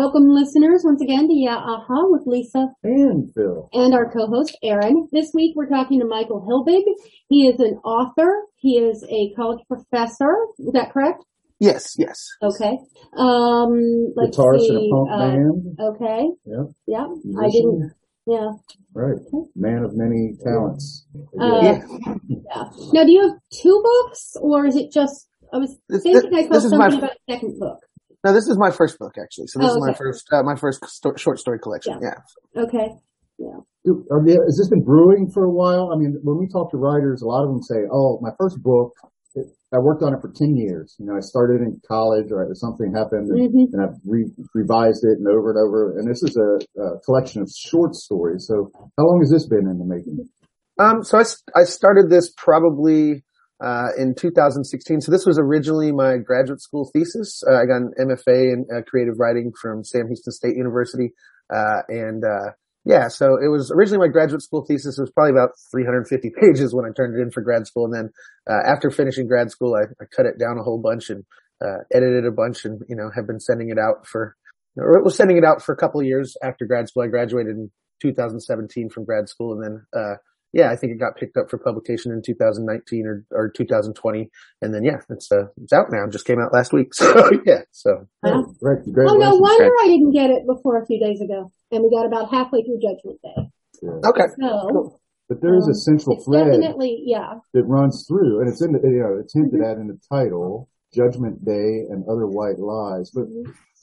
Welcome listeners once again to Yeah Aha with Lisa and Phil and our co-host Aaron. This week we're talking to Michael Hilbig. He is an author. He is a college professor. Is that correct? Yes, yes. Okay. Um, let's guitarist see. in a punk uh, band. Okay. Yep. Yeah. I didn't. Yeah. Right. Man of many talents. Uh, Yeah. Yeah. Now, do you have two books, or is it just? I was This- thinking I this saw something my- about a second book. No, this is my first book actually. So this Oh, is my first, uh, my first sto- short story collection. Yeah. Yeah. Okay. Yeah. are you- has this been brewing for a while? I mean, when we talk to writers, a lot of them say, "Oh, my first book, it, I worked on it for ten years. You know, I started in college, or something happened, and, hmm and I've re- revised it and over and over. And this is a, a collection of short stories. So, how long has this been in the making? Um, so I I started this probably, uh, in 2016. So this was originally my graduate school thesis. Uh, I got an MFA in uh, creative writing from Sam Houston State University. Uh, and, uh, yeah, so it was originally my graduate school thesis. It was probably about 350 pages when I turned it in for grad school. And then, uh, after finishing grad school, I, I cut it down a whole bunch and, uh, edited a bunch and, you know, have been sending it out for, or was sending it out for a couple years after grad school. I graduated in 2017 from grad school and then, uh, yeah, I think it got picked up for publication in 2019 or, or 2020. And then, yeah, it's, uh, it's out now. It just came out last week. So yeah, so Huh? Right. Oh, no wonder I didn't get it before a few days ago, and we got about halfway through Judgment Day. Yeah. okay. So But there is um, a central thread definitely, yeah. that runs through, and it's in the, you know, it's hinted Mm-hmm. at in the title, Judgment Day and Other White Lies. But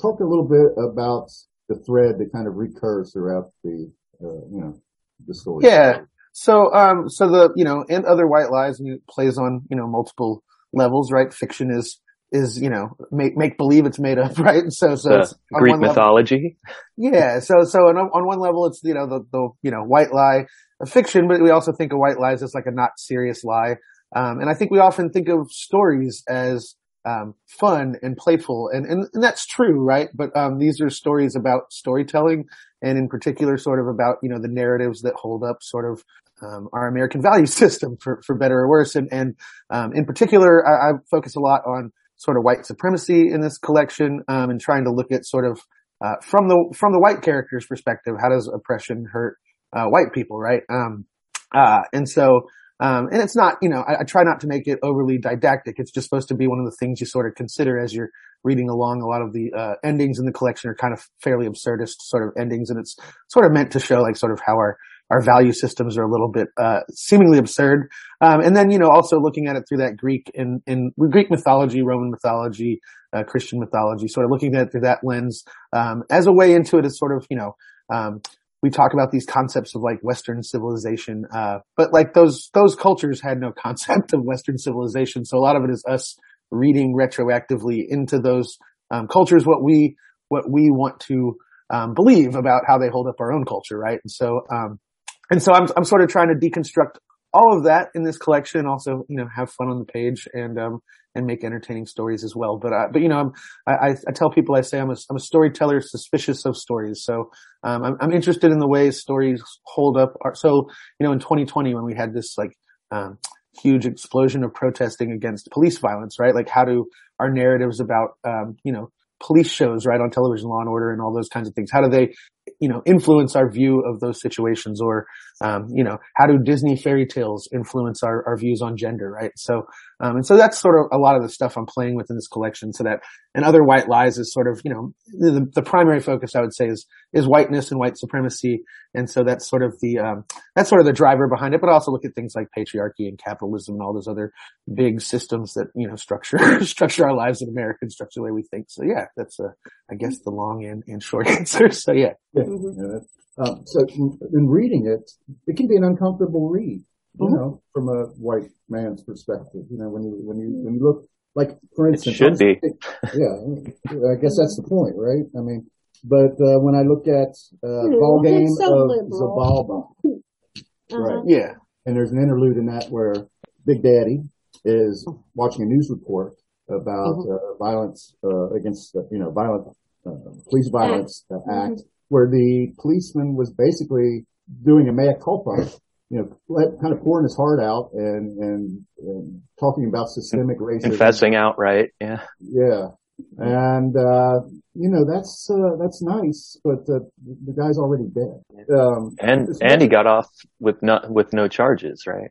talk a little bit about the thread that kind of recurs throughout the, uh, you know, the story. Yeah. So, um, so the, you know, and other white lies and plays on, you know, multiple levels, right? Fiction is, is, you know, make, make believe it's made up, right? So, so it's on Greek one level- mythology. Yeah. So, so on, on one level, it's, you know, the, the, you know, white lie of fiction, but we also think of white lies as like a not serious lie. Um, and I think we often think of stories as, um, fun and playful and, and, and that's true, right? But, um, these are stories about storytelling and in particular sort of about, you know, the narratives that hold up sort of, um, our American value system for, for better or worse. And, and, um, in particular, I, I focus a lot on sort of white supremacy in this collection, um, and trying to look at sort of, uh, from the, from the white character's perspective, how does oppression hurt, uh, white people, right? Um, uh, and so, um, and it's not, you know, I, I try not to make it overly didactic. It's just supposed to be one of the things you sort of consider as you're reading along. A lot of the, uh, endings in the collection are kind of fairly absurdist sort of endings. And it's sort of meant to show like sort of how our, our value systems are a little bit, uh, seemingly absurd. Um, and then, you know, also looking at it through that Greek and, in Greek mythology, Roman mythology, uh, Christian mythology, sort of looking at it through that lens, um, as a way into it as sort of, you know, um, we talk about these concepts of like Western civilization, uh, but like those, those cultures had no concept of Western civilization. So a lot of it is us reading retroactively into those, um, cultures what we, what we want to, um, believe about how they hold up our own culture, right? And so, um, and so I'm, I'm sort of trying to deconstruct all of that in this collection. Also, you know, have fun on the page and, um, and make entertaining stories as well. But, uh, but you know, I'm, I, I, tell people I say I'm a, I'm a storyteller suspicious of stories. So, um, I'm, I'm interested in the ways stories hold up. So, you know, in 2020 when we had this like, um, huge explosion of protesting against police violence, right? Like how do our narratives about, um, you know, police shows, right, on television, Law and Order and all those kinds of things, how do they, you know, influence our view of those situations or, um, you know, how do Disney fairy tales influence our, our views on gender, right? So, um, and so that's sort of a lot of the stuff I'm playing with in this collection so that, and other white lies is sort of, you know, the, the primary focus I would say is, is whiteness and white supremacy. And so that's sort of the, um, that's sort of the driver behind it, but also look at things like patriarchy and capitalism and all those other big systems that, you know, structure, structure our lives in America and structure the way we think. So yeah, that's, a, I guess the long and, and short answer. So yeah. Yeah. Mhm. Yeah, that- um, so in in reading it, it can be an uncomfortable read, you Mhm. know, from a white man's perspective. You know, when you when you when you look like, for instance, should be. Yeah, I guess that's the point, right? I mean, but uh, when I look at uh, Hmm, ball game so of liberal. Xibalba, Uh-huh. right? Yeah. And there's an interlude in that where Big Daddy is watching a news report about Mm-hmm. uh, violence uh, against, uh, you know, violent uh, police violence uh, Mm-hmm. act, where the policeman was basically doing a mea culpa, you know, let, kind of pouring his heart out and, and, and talking about systemic racism. Confessing outright. Yeah. Yeah. And, uh, you know, that's uh, that's nice, but uh, the guy's already dead. Um, and and he got off with not with no charges, right?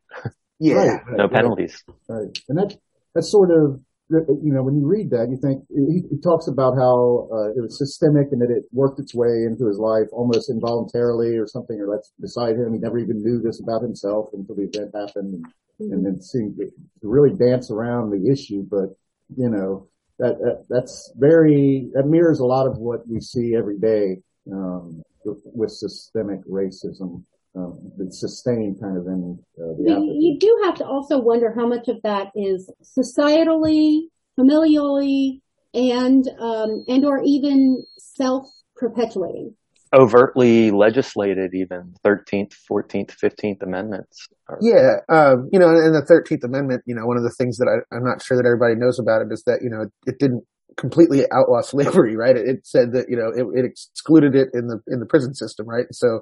Yeah. Right, right, no right. penalties. Right. And that, that's sort of, you know, when you read that, you think, he, he talks about how, uh, it was systemic and that it worked its way into his life almost involuntarily or something, or that's beside him. He never even knew this about himself until the event happened and, and then seemed to really dance around the issue. But, you know, that, that, that's very, that mirrors a lot of what we see every day, um, with, with systemic racism. Um, that's sustained kind of in uh, the You, you do have to also wonder how much of that is societally, familially, and um, and or even self-perpetuating. Overtly legislated, even thirteenth, fourteenth, fifteenth amendments. Are- Yeah, um, you know, in the Thirteenth Amendment, you know, one of the things that I, I'm not sure that everybody knows about it is that you know it, it didn't completely outlaw slavery, right? It, it said that you know it, it excluded it in the in the prison system, right? So,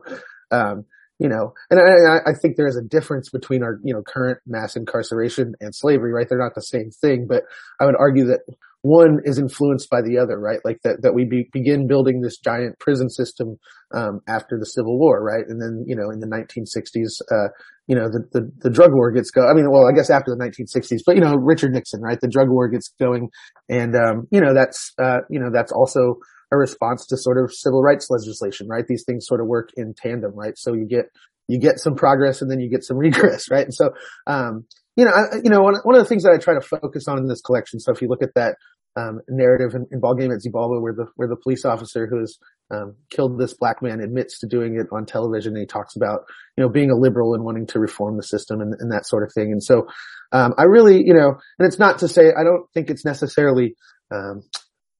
um, you know, and I, I think there is a difference between our you know current mass incarceration and slavery, right? They're not the same thing, but I would argue that one is influenced by the other, right? Like that, that we be, begin building this giant prison system, um, after the Civil War, right? And then, you know, in the 1960s, uh, you know, the, the, the drug war gets go. I mean, well, I guess after the 1960s, but you know, Richard Nixon, right? The drug war gets going. And, um, you know, that's, uh, you know, that's also a response to sort of civil rights legislation, right? These things sort of work in tandem, right? So you get, you get some progress and then you get some regress, right? And so, um, you know, I, you know, one, one of the things that I try to focus on in this collection. So if you look at that, um, narrative in, in Ball Game at Xibalba where the, where the police officer who has, um, killed this black man admits to doing it on television. And he talks about, you know, being a liberal and wanting to reform the system and, and that sort of thing. And so, um, I really, you know, and it's not to say I don't think it's necessarily, um,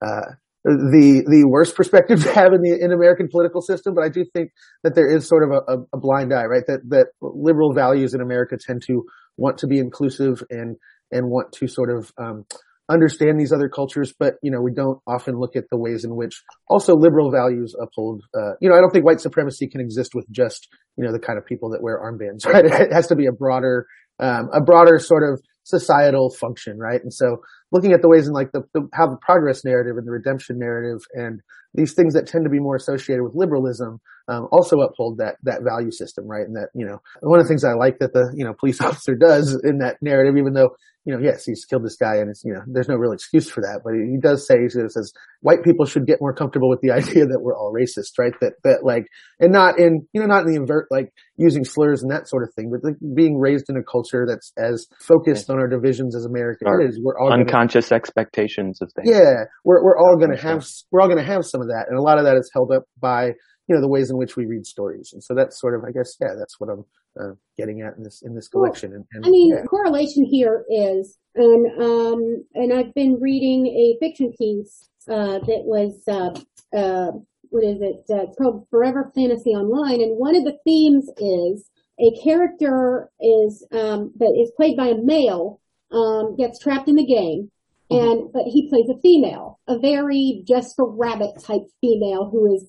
uh, the the worst perspective to have in the in American political system, but I do think that there is sort of a, a, blind eye, right? That that liberal values in America tend to want to be inclusive and and want to sort of um, understand these other cultures, but you know we don't often look at the ways in which also liberal values uphold. Uh, you know, I don't think white supremacy can exist with just you know the kind of people that wear armbands, right? It has to be a broader um, a broader sort of societal function, right? And so looking at the ways in like the, the, how the progress narrative and the redemption narrative and these things that tend to be more associated with liberalism um, also uphold that that value system, right? And that you know one of the things I like that the you know police officer does in that narrative, even though you know yes he's killed this guy and it's you know there's no real excuse for that, but he does say he says white people should get more comfortable with the idea that we're all racist, right? That that like and not in you know not in the invert like using slurs and that sort of thing, but like being raised in a culture that's as focused on our divisions as America Our is. We're all Unconscious expectations of things. yeah, we're we're all going to have we're all going to have some of that, and a lot of that is held up by you know the ways in which we read stories, and so that's sort of I guess yeah that's what I'm uh, getting at in this in this Well, collection. And, and I mean, yeah. correlation here is, and um, and I've been reading a fiction piece uh, that was uh, uh, what is it? Uh, it's called Forever Fantasy Online, and one of the themes is a character is um, that is played by a male um, gets trapped in the game, and but he plays a female, a very Jessica Rabbit type female who is,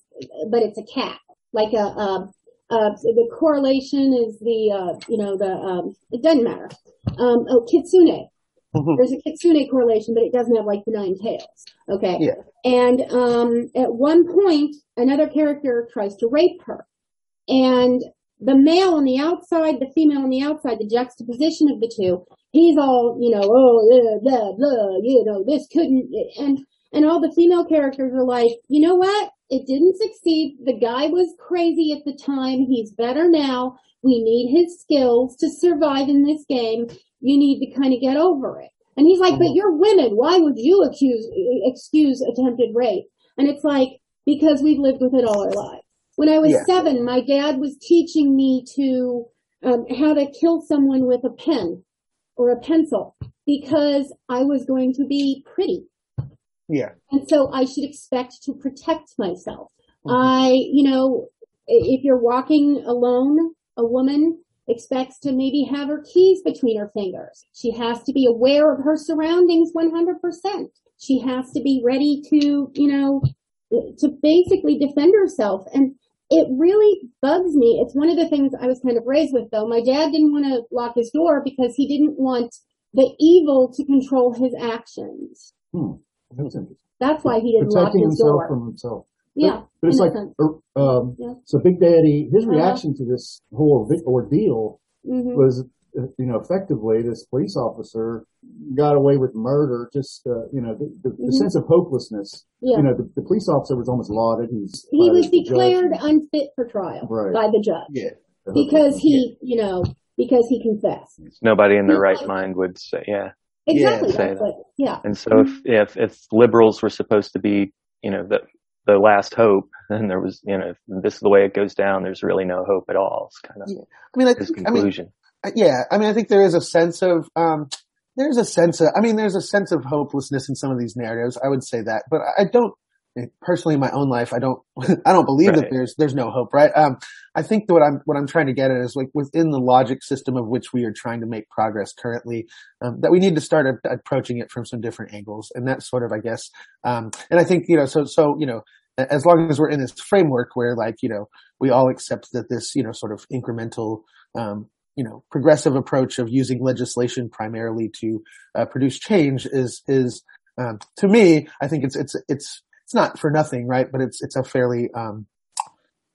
but it's a cat, like a. a uh, the correlation is the, uh, you know, the, um, it doesn't matter. Um, oh, kitsune. Mhm. There's a kitsune correlation, but it doesn't have like the nine tails. Okay. Yeah. And, um, at one point, another character tries to rape her. And the male on the outside, the female on the outside, the juxtaposition of the two, he's all, you know, oh, yeah, blah, blah, you know, this couldn't, and, and all the female characters are like, you know what? It didn't succeed. The guy was crazy at the time. He's better now. We need his skills to survive in this game. You need to kind of get over it. And he's like, but you're women. Why would you accuse, excuse attempted rape? And it's like, because we've lived with it all our lives. When I was Yeah. seven, my dad was teaching me to, um, how to kill someone with a pen or a pencil because I was going to be pretty. yeah, And so I should expect to protect myself. Mhm. I, you know, if you're walking alone, a woman expects to maybe have her keys between her fingers. She has to be aware of her surroundings 100%. She has to be ready to, you know, to basically defend herself. And it really bugs me. It's one of the things I was kind of raised with though. My dad didn't want to lock his door because he didn't want the evil to control his actions. Hmm. That's interesting. That's why he didn't lock protecting his himself door. from himself. yeah, But it's like, uh, um, Yeah. so Big Daddy, his Uh-huh. reaction to this whole ordeal Mhm. was, you know, effectively this police officer got away with murder. Just, uh, you know, the, the, the Mhm. sense of hopelessness. Yeah. You know, the, the police officer was almost lauded. He's he was fired judge. declared unfit for trial Right. by the judge Yeah. because he, you know, because he confessed. Nobody in their Yeah. right mind would say, yeah. Exactly. say that. what, yeah. And so if, if, if liberals were supposed to be, you know, the, the last hope, then there was, you know, this is the way it goes down, there's really no hope at all. It's kind of Yeah. I mean, I his think, I mean, conclusion. Yeah, I mean, I think there is a sense of, um, there's a sense of, I mean, there's a sense of hopelessness in some of these narratives. I would say that, but I don't, personally in my own life, I don't, I don't believe that there's, there's no hope, right? Um, I think that what I'm, what I'm trying to get at is like within the logic system of which we are trying to make progress currently, um, that we need to start a- approaching it from some different angles. And that's sort of, I guess, um, and I think, you know, so, so, you know, as long as we're in this framework where like, you know, we all accept that this, you know, sort of incremental, um, you know, progressive approach of using legislation primarily to uh, produce change is is um, to me, I think it's it's it's it's not for nothing, right? But it's it's a fairly um,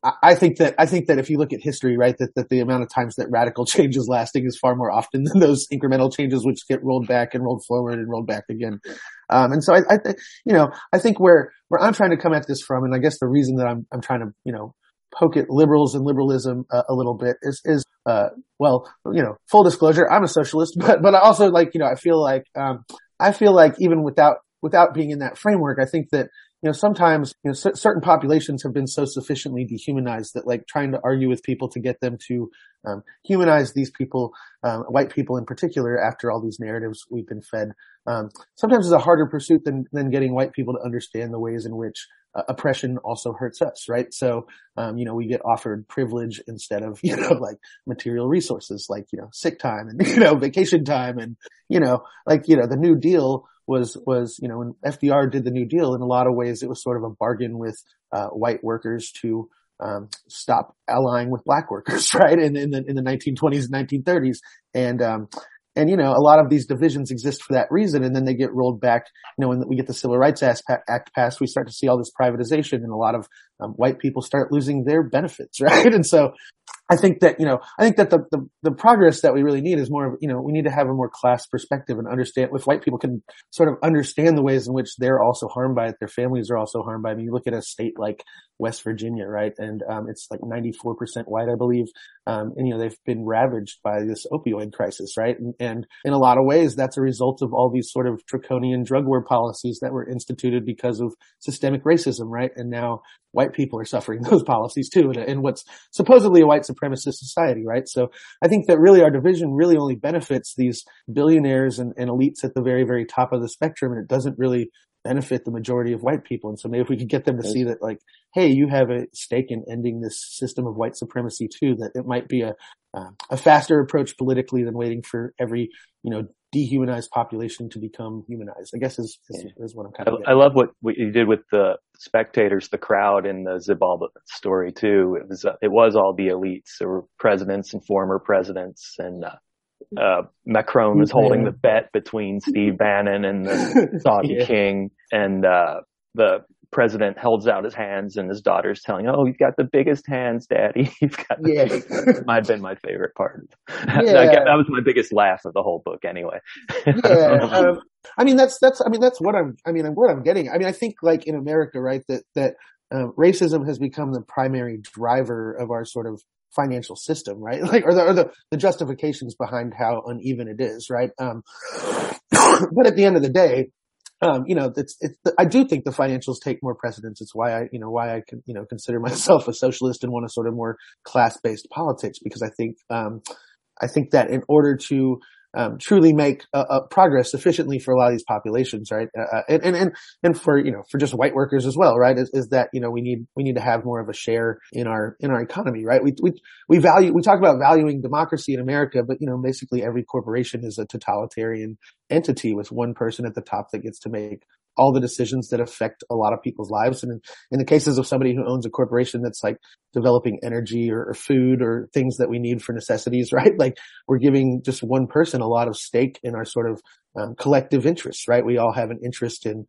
I- think that I think that if you look at history, right, that, that the amount of times that radical change is lasting is far more often than those incremental changes which get rolled back and rolled forward and rolled back again. Um, and so I, I you know, I think where where I'm trying to come at this from, and I guess the reason that I'm I'm trying to you know poke at liberals and liberalism uh, a little bit is is uh, well, you know, full disclosure, I'm a socialist, but but I also like you know I feel like um, I feel like even without without being in that framework, I think that you know sometimes you know cer- certain populations have been so sufficiently dehumanized that like trying to argue with people to get them to um, humanize these people, um, white people in particular, after all these narratives we've been fed, um, sometimes is a harder pursuit than than getting white people to understand the ways in which uh, oppression also hurts us, right? So, um, you know, we get offered privilege instead of, you know, like material resources, like, you know, sick time and, you know, vacation time and, you know, like, you know, the New Deal was, was, you know, when FDR did the New Deal, in a lot of ways, it was sort of a bargain with, uh, white workers to, um, stop allying with black workers, right? In, in the, in the 1920s and 1930s. And, um, and you know, a lot of these divisions exist for that reason, and then they get rolled back. You know, when we get the Civil Rights Act passed, we start to see all this privatization, and a lot of um, white people start losing their benefits, right? And so, I think that you know, I think that the, the the progress that we really need is more of you know, we need to have a more class perspective and understand if white people can sort of understand the ways in which they're also harmed by it, their families are also harmed by it. I mean, you look at a state like West Virginia, right, and um, it's like 94% white, I believe, um, and you know they've been ravaged by this opioid crisis, right? And, and in a lot of ways, that's a result of all these sort of draconian drug war policies that were instituted because of systemic racism, right? And now white people are suffering those policies too, in, in what's supposedly a white supremacist society, right? So I think that really our division really only benefits these billionaires and, and elites at the very, very top of the spectrum, and it doesn't really benefit the majority of white people. And so maybe if we could get them to see that, like, hey, you have a stake in ending this system of white supremacy too, that it might be a uh, a faster approach politically than waiting for every you know dehumanized population to become humanized. I guess is is, is what I'm kind of. I love what, what you did with the spectators, the crowd in the Zibal story too. It was, uh, it was all the elites. There were presidents and former presidents and, uh, uh, Macron was holding the bet between Steve Bannon and the Saudi Yeah. king and, uh, the president holds out his hands and his daughter's telling, Oh, you've got the biggest hands, daddy. You've got the Yeah. biggest. Might have been my favorite part. Yeah. that was my biggest laugh of the whole book anyway. yeah. Um, I mean, that's, that's, I mean, that's what I'm, I mean, what I'm getting. I mean, I think like in America, right, that, that, um, racism has become the primary driver of our sort of financial system, right? Like, or the, or the, the justifications behind how uneven it is, right? Um, but at the end of the day, um, you know, it's, it's, I do think the financials take more precedence. It's why I, you know, why I can, you know, consider myself a socialist and want a sort of more class-based politics because I think, um, I think that in order to, um, truly make uh, uh, progress sufficiently for a lot of these populations, right? Uh, and, and, and, and for, you know, for just white workers as well, right? Is, is that, you know, we need, we need to have more of a share in our, in our economy, right? We, we, we value, we talk about valuing democracy in America, but, you know, basically every corporation is a totalitarian entity with one person at the top that gets to make all the decisions that affect a lot of people's lives. And in, in the cases of somebody who owns a corporation that's like developing energy or, or, food or things that we need for necessities, right? Like we're giving just one person a lot of stake in our sort of um, collective interests, right? We all have an interest in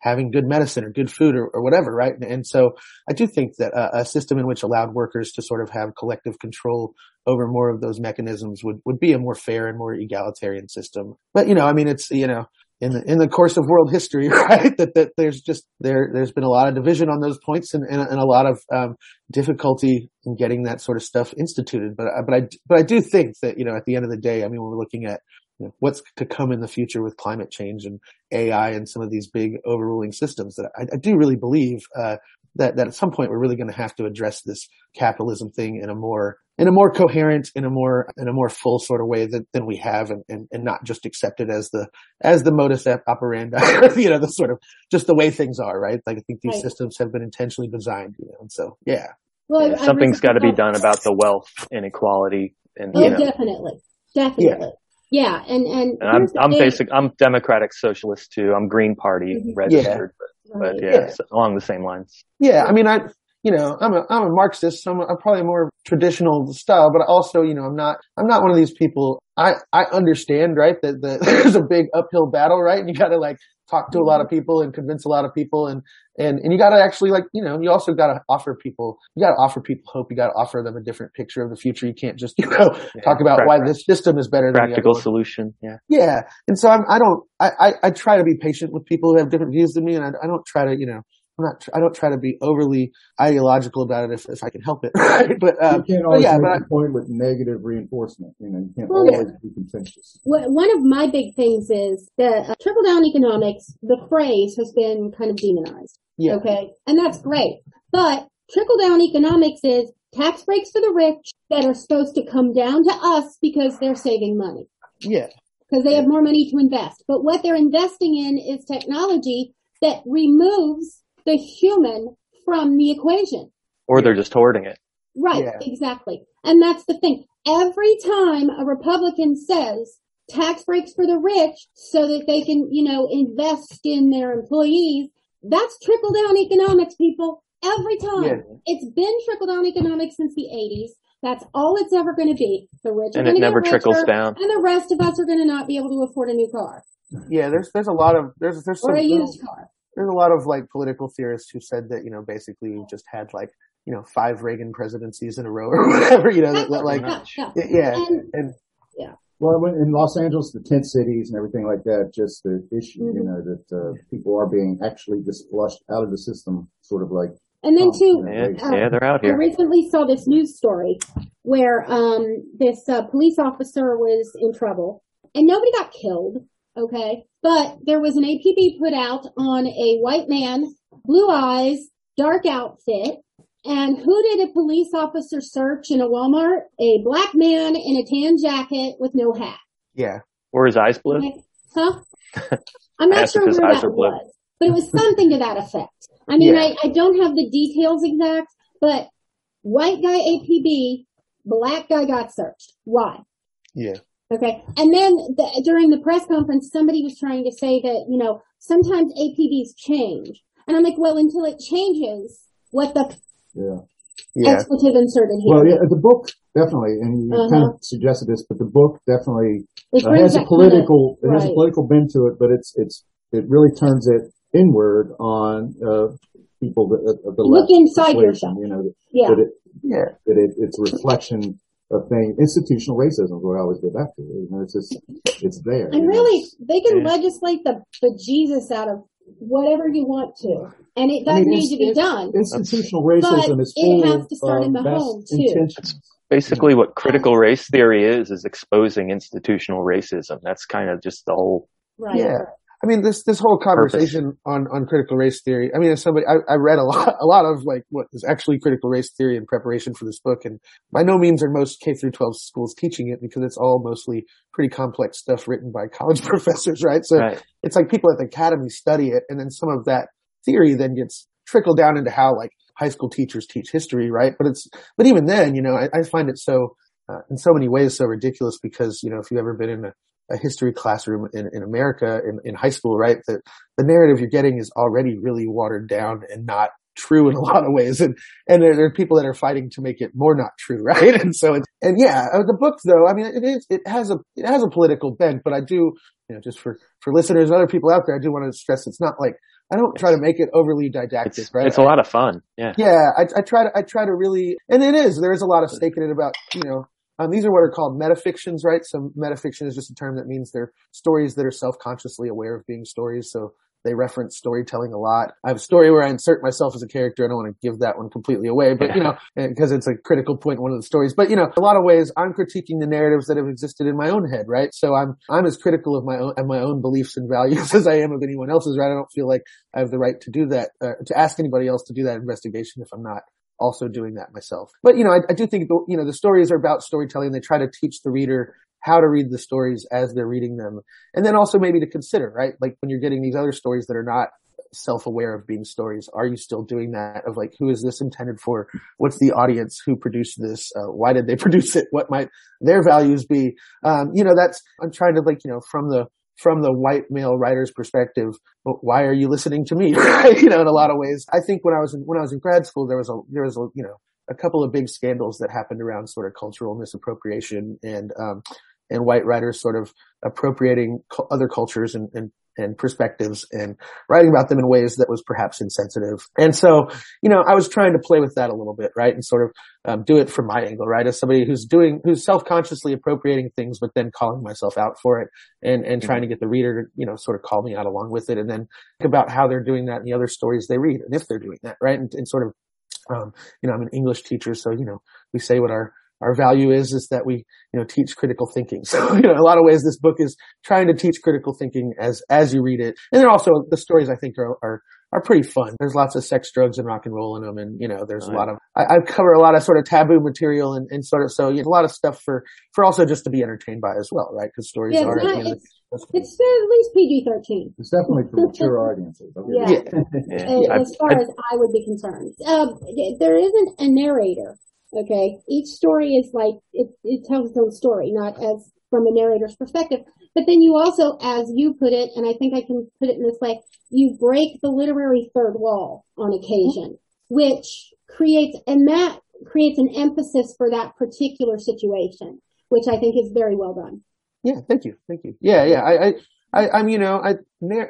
having good medicine or good food or, or whatever, right? And, and, so I do think that a, a, system in which allowed workers to sort of have collective control over more of those mechanisms would, would be a more fair and more egalitarian system. But, you know, I mean, it's, you know, in the, in the course of world history, right? That, that there's just, there, there's been a lot of division on those points and, and, and a lot of, um, difficulty in getting that sort of stuff instituted. But, but I, but I do think that, you know, at the end of the day, I mean, when we're looking at, you know, what's to come in the future with climate change and AI and some of these big overruling systems that I, I do really believe, uh, that, that at some point we're really going to have to address this capitalism thing in a more, in a more coherent, in a more, in a more full sort of way than, than we have and, and, and not just accept it as the, as the modus operandi, you know, the sort of, just the way things are, right? Like I think these right. systems have been intentionally designed, you know, and so, yeah. Well, yeah, something's got to be done about the wealth inequality and, oh, you know. definitely. Definitely. Yeah. Yeah, and and, and I'm I'm basic. I'm Democratic Socialist too. I'm Green Party mm-hmm. registered, yeah. but, but yeah, yeah. along the same lines. Yeah, I mean, I you know, I'm a I'm a Marxist. So I'm, a, I'm probably more traditional style, but also, you know, I'm not I'm not one of these people. I I understand, right, that, that there's a big uphill battle, right, and you got to like talk to a lot of mm-hmm. people and convince a lot of people and and and you got to actually like you know you also got to offer people you got to offer people hope. You got to offer them a different picture of the future. You can't just you know yeah, talk about why this system is better practical solution. Yeah. Yeah. And so I'm, i don't I, I, I try to be patient with people who have different views than me and I, I don't try to you know I'm not, I don't try to be overly ideological about it if, if I can help it, right? But, um, you can't always yeah, make a point with negative reinforcement. You know, you can't well, always yeah. be contentious. One of my big things is that uh, trickle down economics, the phrase has been kind of demonized. Yeah. Okay. And that's great. But trickle down economics is tax breaks for the rich that are supposed to come down to us because they're saving money. Yeah. Because they have more money to invest. But what they're investing in is technology that removes the human from the equation. Or they're just hoarding it. Right, yeah. exactly. And that's the thing. Every time a Republican says tax breaks for the rich so that they can, you know, invest in their employees, that's trickle down economics, people. Every time. Yeah. It's been trickle down economics since the 80s. That's all it's ever going to be. The rich and are it never richer, trickles down. And the rest of us are going to not be able to afford a new car. Yeah, there's there's a lot of there's there's or some, a used car there's a lot of like political theorists who said that, you know, basically you just had like, you know, five Reagan presidencies in a row or whatever, you know, that, like, yeah, yeah. And, and, yeah. Well, in Los Angeles, the tent cities and everything like that, just the issue, mm-hmm. you know, that uh, people are being actually just flushed out of the system, sort of like. And then too, yeah, uh, yeah, they're out here. I recently saw this news story where um, this uh, police officer was in trouble, and nobody got killed, Okay. But there was an APB put out on a white man, blue eyes, dark outfit. And who did a police officer search in a Walmart? A black man in a tan jacket with no hat. Yeah. Or his eyes blue? Okay. Huh? I'm not sure where that was, but it was something to that effect. I mean, yeah. I, I don't have the details exact, but white guy APB, black guy got searched. Why? Yeah. Okay. And then the, during the press conference, somebody was trying to say that, you know, sometimes APBs change. And I'm like, well, until it changes, what the yeah. Yeah. expletive inserted here. Well, yeah, the book definitely, and you uh-huh. kind of suggested this, but the book definitely uh, has a political, kind of, it has a political bend to it, but it's, it's, it really turns it inward on, uh, people that, the, the Look inside yourself. You know, yeah. that it, yeah. that it, it's reflection of thing. Institutional racism is what I always go back to. You know, it's just, it's there. And really, they can yeah. legislate the, the Jesus out of whatever you want to. And it does I mean, need to be done. Institutional racism is full it has to start in the um, home too. That's basically what critical race theory is, is exposing institutional racism. That's kind of just the whole. Right. Yeah. I mean, this this whole conversation on on critical race theory. I mean, as somebody, I, I, read a lot a lot of like what is actually critical race theory in preparation for this book, and by no means are most K through 12 schools teaching it because it's all mostly pretty complex stuff written by college professors, right? So right. it's like people at the academy study it, and then some of that theory then gets trickled down into how like high school teachers teach history, right? But it's but even then, you know, I, I find it so uh, in so many ways so ridiculous because you know if you've ever been in a a history classroom in, in America in, in high school, right? That the narrative you're getting is already really watered down and not true in a lot of ways. And, and there, there, are people that are fighting to make it more not true, right? And so, it, and yeah, uh, the book though, I mean, it is, it has a, it has a political bent, but I do, you know, just for, for listeners and other people out there, I do want to stress it's not like, I don't try to make it overly didactic, it's, right? It's a lot of fun. Yeah. Yeah. I, I try to, I try to really, and it is, there is a lot of stake in it about, you know, um, these are what are called metafictions, right? So metafiction is just a term that means they're stories that are self-consciously aware of being stories. So they reference storytelling a lot. I have a story where I insert myself as a character. I don't want to give that one completely away, but you know, because it's a critical point in one of the stories. But you know, a lot of ways I'm critiquing the narratives that have existed in my own head, right? So I'm I'm as critical of my own of my own beliefs and values as I am of anyone else's, right? I don't feel like I have the right to do that, uh, to ask anybody else to do that investigation if I'm not also doing that myself. But you know, I, I do think the, you know the stories are about storytelling. They try to teach the reader how to read the stories as they're reading them. And then also maybe to consider, right? Like when you're getting these other stories that are not self-aware of being stories, are you still doing that of like, who is this intended for? What's the audience? Who produced this? Uh, why did they produce it? What might their values be? Um, you know, that's, I'm trying to like, you know, from the, from the white male writer's perspective, why are you listening to me? you know, in a lot of ways, I think when I was in, when I was in grad school, there was a, there was a, you know, a couple of big scandals that happened around sort of cultural misappropriation and, um, and white writers sort of appropriating other cultures and, and, and perspectives and writing about them in ways that was perhaps insensitive. And so, you know, I was trying to play with that a little bit, right? And sort of um, do it from my angle, right? As somebody who's doing, who's self-consciously appropriating things, but then calling myself out for it and, and trying to get the reader to, you know, sort of call me out along with it and then think about how they're doing that in the other stories they read and if they're doing that, right? And, and sort of, um, you know, I'm an English teacher, so, you know, we say what our, our value is is that we you know teach critical thinking so you know a lot of ways this book is trying to teach critical thinking as as you read it and then also the stories i think are are are pretty fun. There's lots of sex, drugs, and rock and roll in them, and you know, there's a lot of I, I, cover a lot of sort of taboo material and, and sort of so you know, a lot of stuff for for also just to be entertained by as well, right? Because stories yeah, are. Not, it's, it's at least PG thirteen. It's definitely for mature audiences. Yeah, yeah. As, as far I, as I would be concerned, um, there isn't a narrator Okay. Each story is like, it, it tells its own story, not as from a narrator's perspective. But then you also, as you put it, and I think I can put it in this way, you break the literary third wall on occasion, which creates, and that creates an emphasis for that particular situation, which I think is very well done. Yeah, thank you, thank you. Yeah, yeah. I, I I, I'm, you know, I,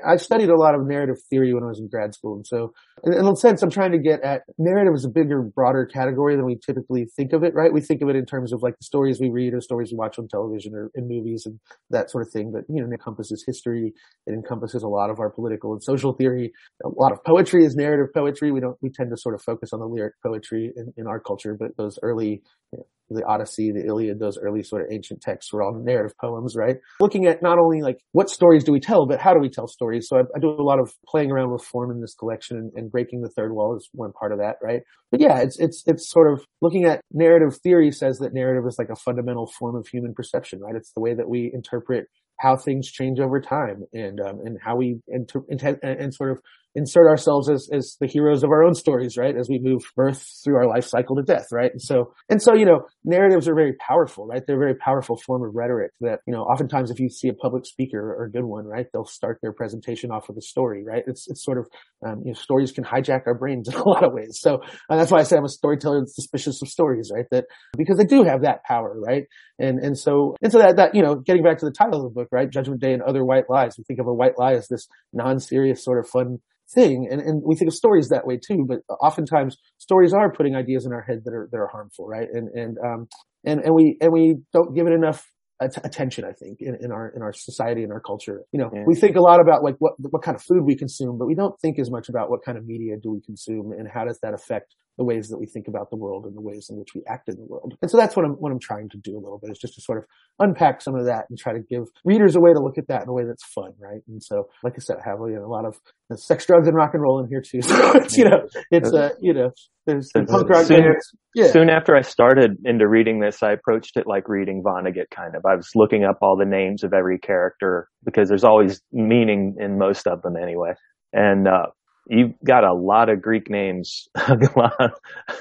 I studied a lot of narrative theory when I was in grad school. And so in, a sense, I'm trying to get at narrative is a bigger, broader category than we typically think of it, right? We think of it in terms of like the stories we read or stories we watch on television or in movies and that sort of thing. But, you know, it encompasses history. It encompasses a lot of our political and social theory. A lot of poetry is narrative poetry. We don't, we tend to sort of focus on the lyric poetry in, in our culture, but those early, you know, the Odyssey, the Iliad, those early sort of ancient texts were all narrative poems, right? Looking at not only like what stories do we tell, but how do we tell stories? So I, I do a lot of playing around with form in this collection and, and, breaking the third wall is one part of that, right? But yeah, it's, it's, it's sort of looking at narrative theory says that narrative is like a fundamental form of human perception, right? It's the way that we interpret how things change over time and um, and how we inter- and, and sort of insert ourselves as as the heroes of our own stories, right? As we move birth through our life cycle to death, right? And so and so you know narratives are very powerful, right? They're a very powerful form of rhetoric that you know oftentimes if you see a public speaker or a good one, right, they'll start their presentation off with a story, right? It's it's sort of um, you know stories can hijack our brains in a lot of ways. So that's why I say I'm a storyteller that's suspicious of stories, right? That because they do have that power, right? And and so and so that that you know getting back to the title of the book, right? Judgment Day and Other White Lies. We think of a white lie as this non-serious sort of fun thing. And, and we think of stories that way too, but oftentimes stories are putting ideas in our head that are, that are harmful, right? And, and, um, and, and we, and we don't give it enough attention, I think, in, in our, in our society and our culture. You know, yeah. we think a lot about like what, what kind of food we consume, but we don't think as much about what kind of media do we consume and how does that affect the ways that we think about the world and the ways in which we act in the world. And so that's what I'm, what I'm trying to do a little bit is just to sort of unpack some of that and try to give readers a way to look at that in a way that's fun, right? And so, like I said, I have you know, a lot of sex, drugs, and rock and roll in here too. So it's, you know, it's, uh, you know, there's the punk rock soon. Yeah. Soon after I started into reading this, I approached it like reading Vonnegut kind of. I was looking up all the names of every character because there's always meaning in most of them anyway. And, uh, you've got a lot of Greek names, a lot,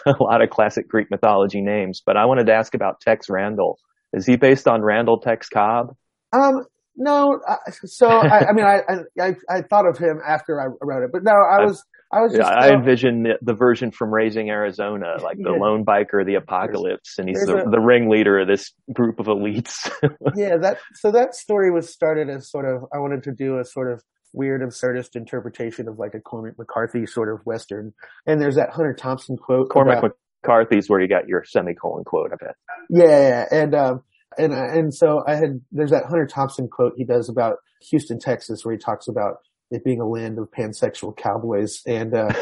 a lot of classic Greek mythology names. But I wanted to ask about Tex Randall. Is he based on Randall Tex Cobb? Um, No, uh, so I, I mean, I, I, I thought of him after I wrote it, but no, I was, I was just. Yeah, I envisioned the, the, version from Raising Arizona, like the Yeah. lone biker, the apocalypse, and he's the, a- the ringleader of this group of elites. yeah, that so that story was started as sort of I wanted to do a sort of weird absurdist interpretation of like a Cormac McCarthy sort of western. And there's that Hunter Thompson quote. Cormac about- McCarthy's where you got your semicolon quote, I bet. Yeah, and um, and and so I had there's that Hunter Thompson quote he does about Houston, Texas, where he talks about it being a land of pansexual cowboys, and uh,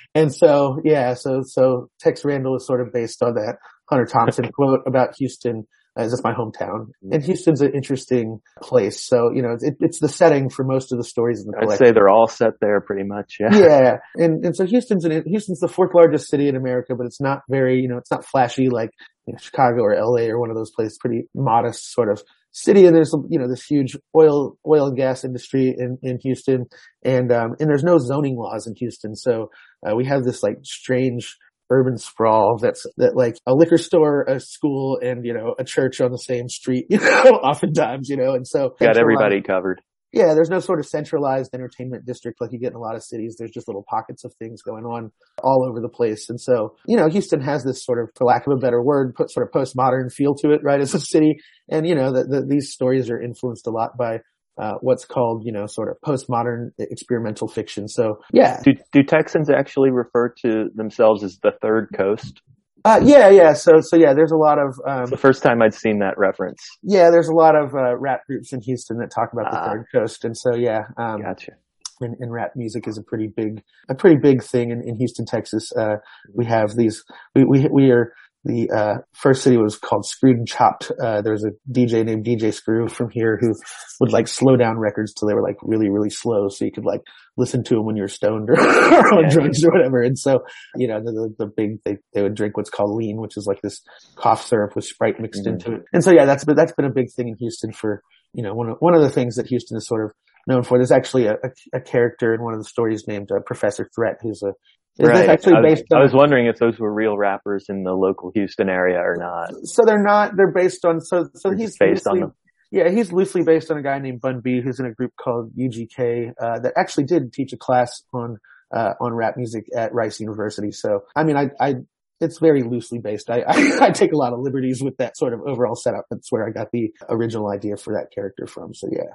and so yeah, so so Tex Randall is sort of based on that Hunter Thompson quote about Houston. As it's my hometown, and Houston's an interesting place. So you know, it, it's the setting for most of the stories in the I'd say they're all set there pretty much. Yeah. yeah, and and so Houston's an, Houston's the fourth largest city in America, but it's not very you know it's not flashy like you know, Chicago or L.A. or one of those places. Pretty modest sort of city, and there's you know this huge oil oil and gas industry in in Houston, and um and there's no zoning laws in Houston, so uh, we have this like strange urban sprawl that's that like a liquor store, a school, and you know a church on the same street. You know, oftentimes you know, and so Got everybody covered. yeah, there's no sort of centralized entertainment district like you get in a lot of cities. There's just little pockets of things going on all over the place. And so, you know, Houston has this sort of, for lack of a better word, put sort of postmodern feel to it, right, as a city. And, you know, that the, these stories are influenced a lot by, uh, what's called, you know, sort of postmodern experimental fiction. So yeah, Do, do Texans actually refer to themselves as the third coast? uh, yeah, yeah. So, so yeah, there's a lot of, um, the first time I'd seen that reference. yeah, there's a lot of, uh, rap groups in Houston that talk about the Ah. third coast. And so, yeah, um, Gotcha. and, and rap music is a pretty big, a pretty big thing in, in Houston, Texas. Uh, we have these, we, we, we are, the, uh, first city was called Screwed and Chopped. Uh, was a DJ named DJ Screw from here who would like slow down records till they were like really, really slow. So you could like listen to them when you're stoned or, on Yeah. drugs or whatever. And so, you know, the, the, the big, they, they would drink what's called lean, which is like this cough syrup with Sprite mixed Mhm. into it. And so, yeah, that's been, that's been a big thing in Houston for, you know, one of, one of the things that Houston is sort of known for. There's actually a, a, a character in one of the stories named uh, Professor Threat, who's a is this actually I, was, based I was wondering if those were real rappers in the local Houston area or not. so they're not. They're based on. So so Or he's just based on loosely- them. Yeah, he's loosely based on a guy named Bun B, who's in a group called UGK uh, that actually did teach a class on uh, on rap music at Rice University. So I mean, I. I it's very loosely based. I, I, I take a lot of liberties with that sort of overall setup. That's where I got the original idea for that character from. So yeah.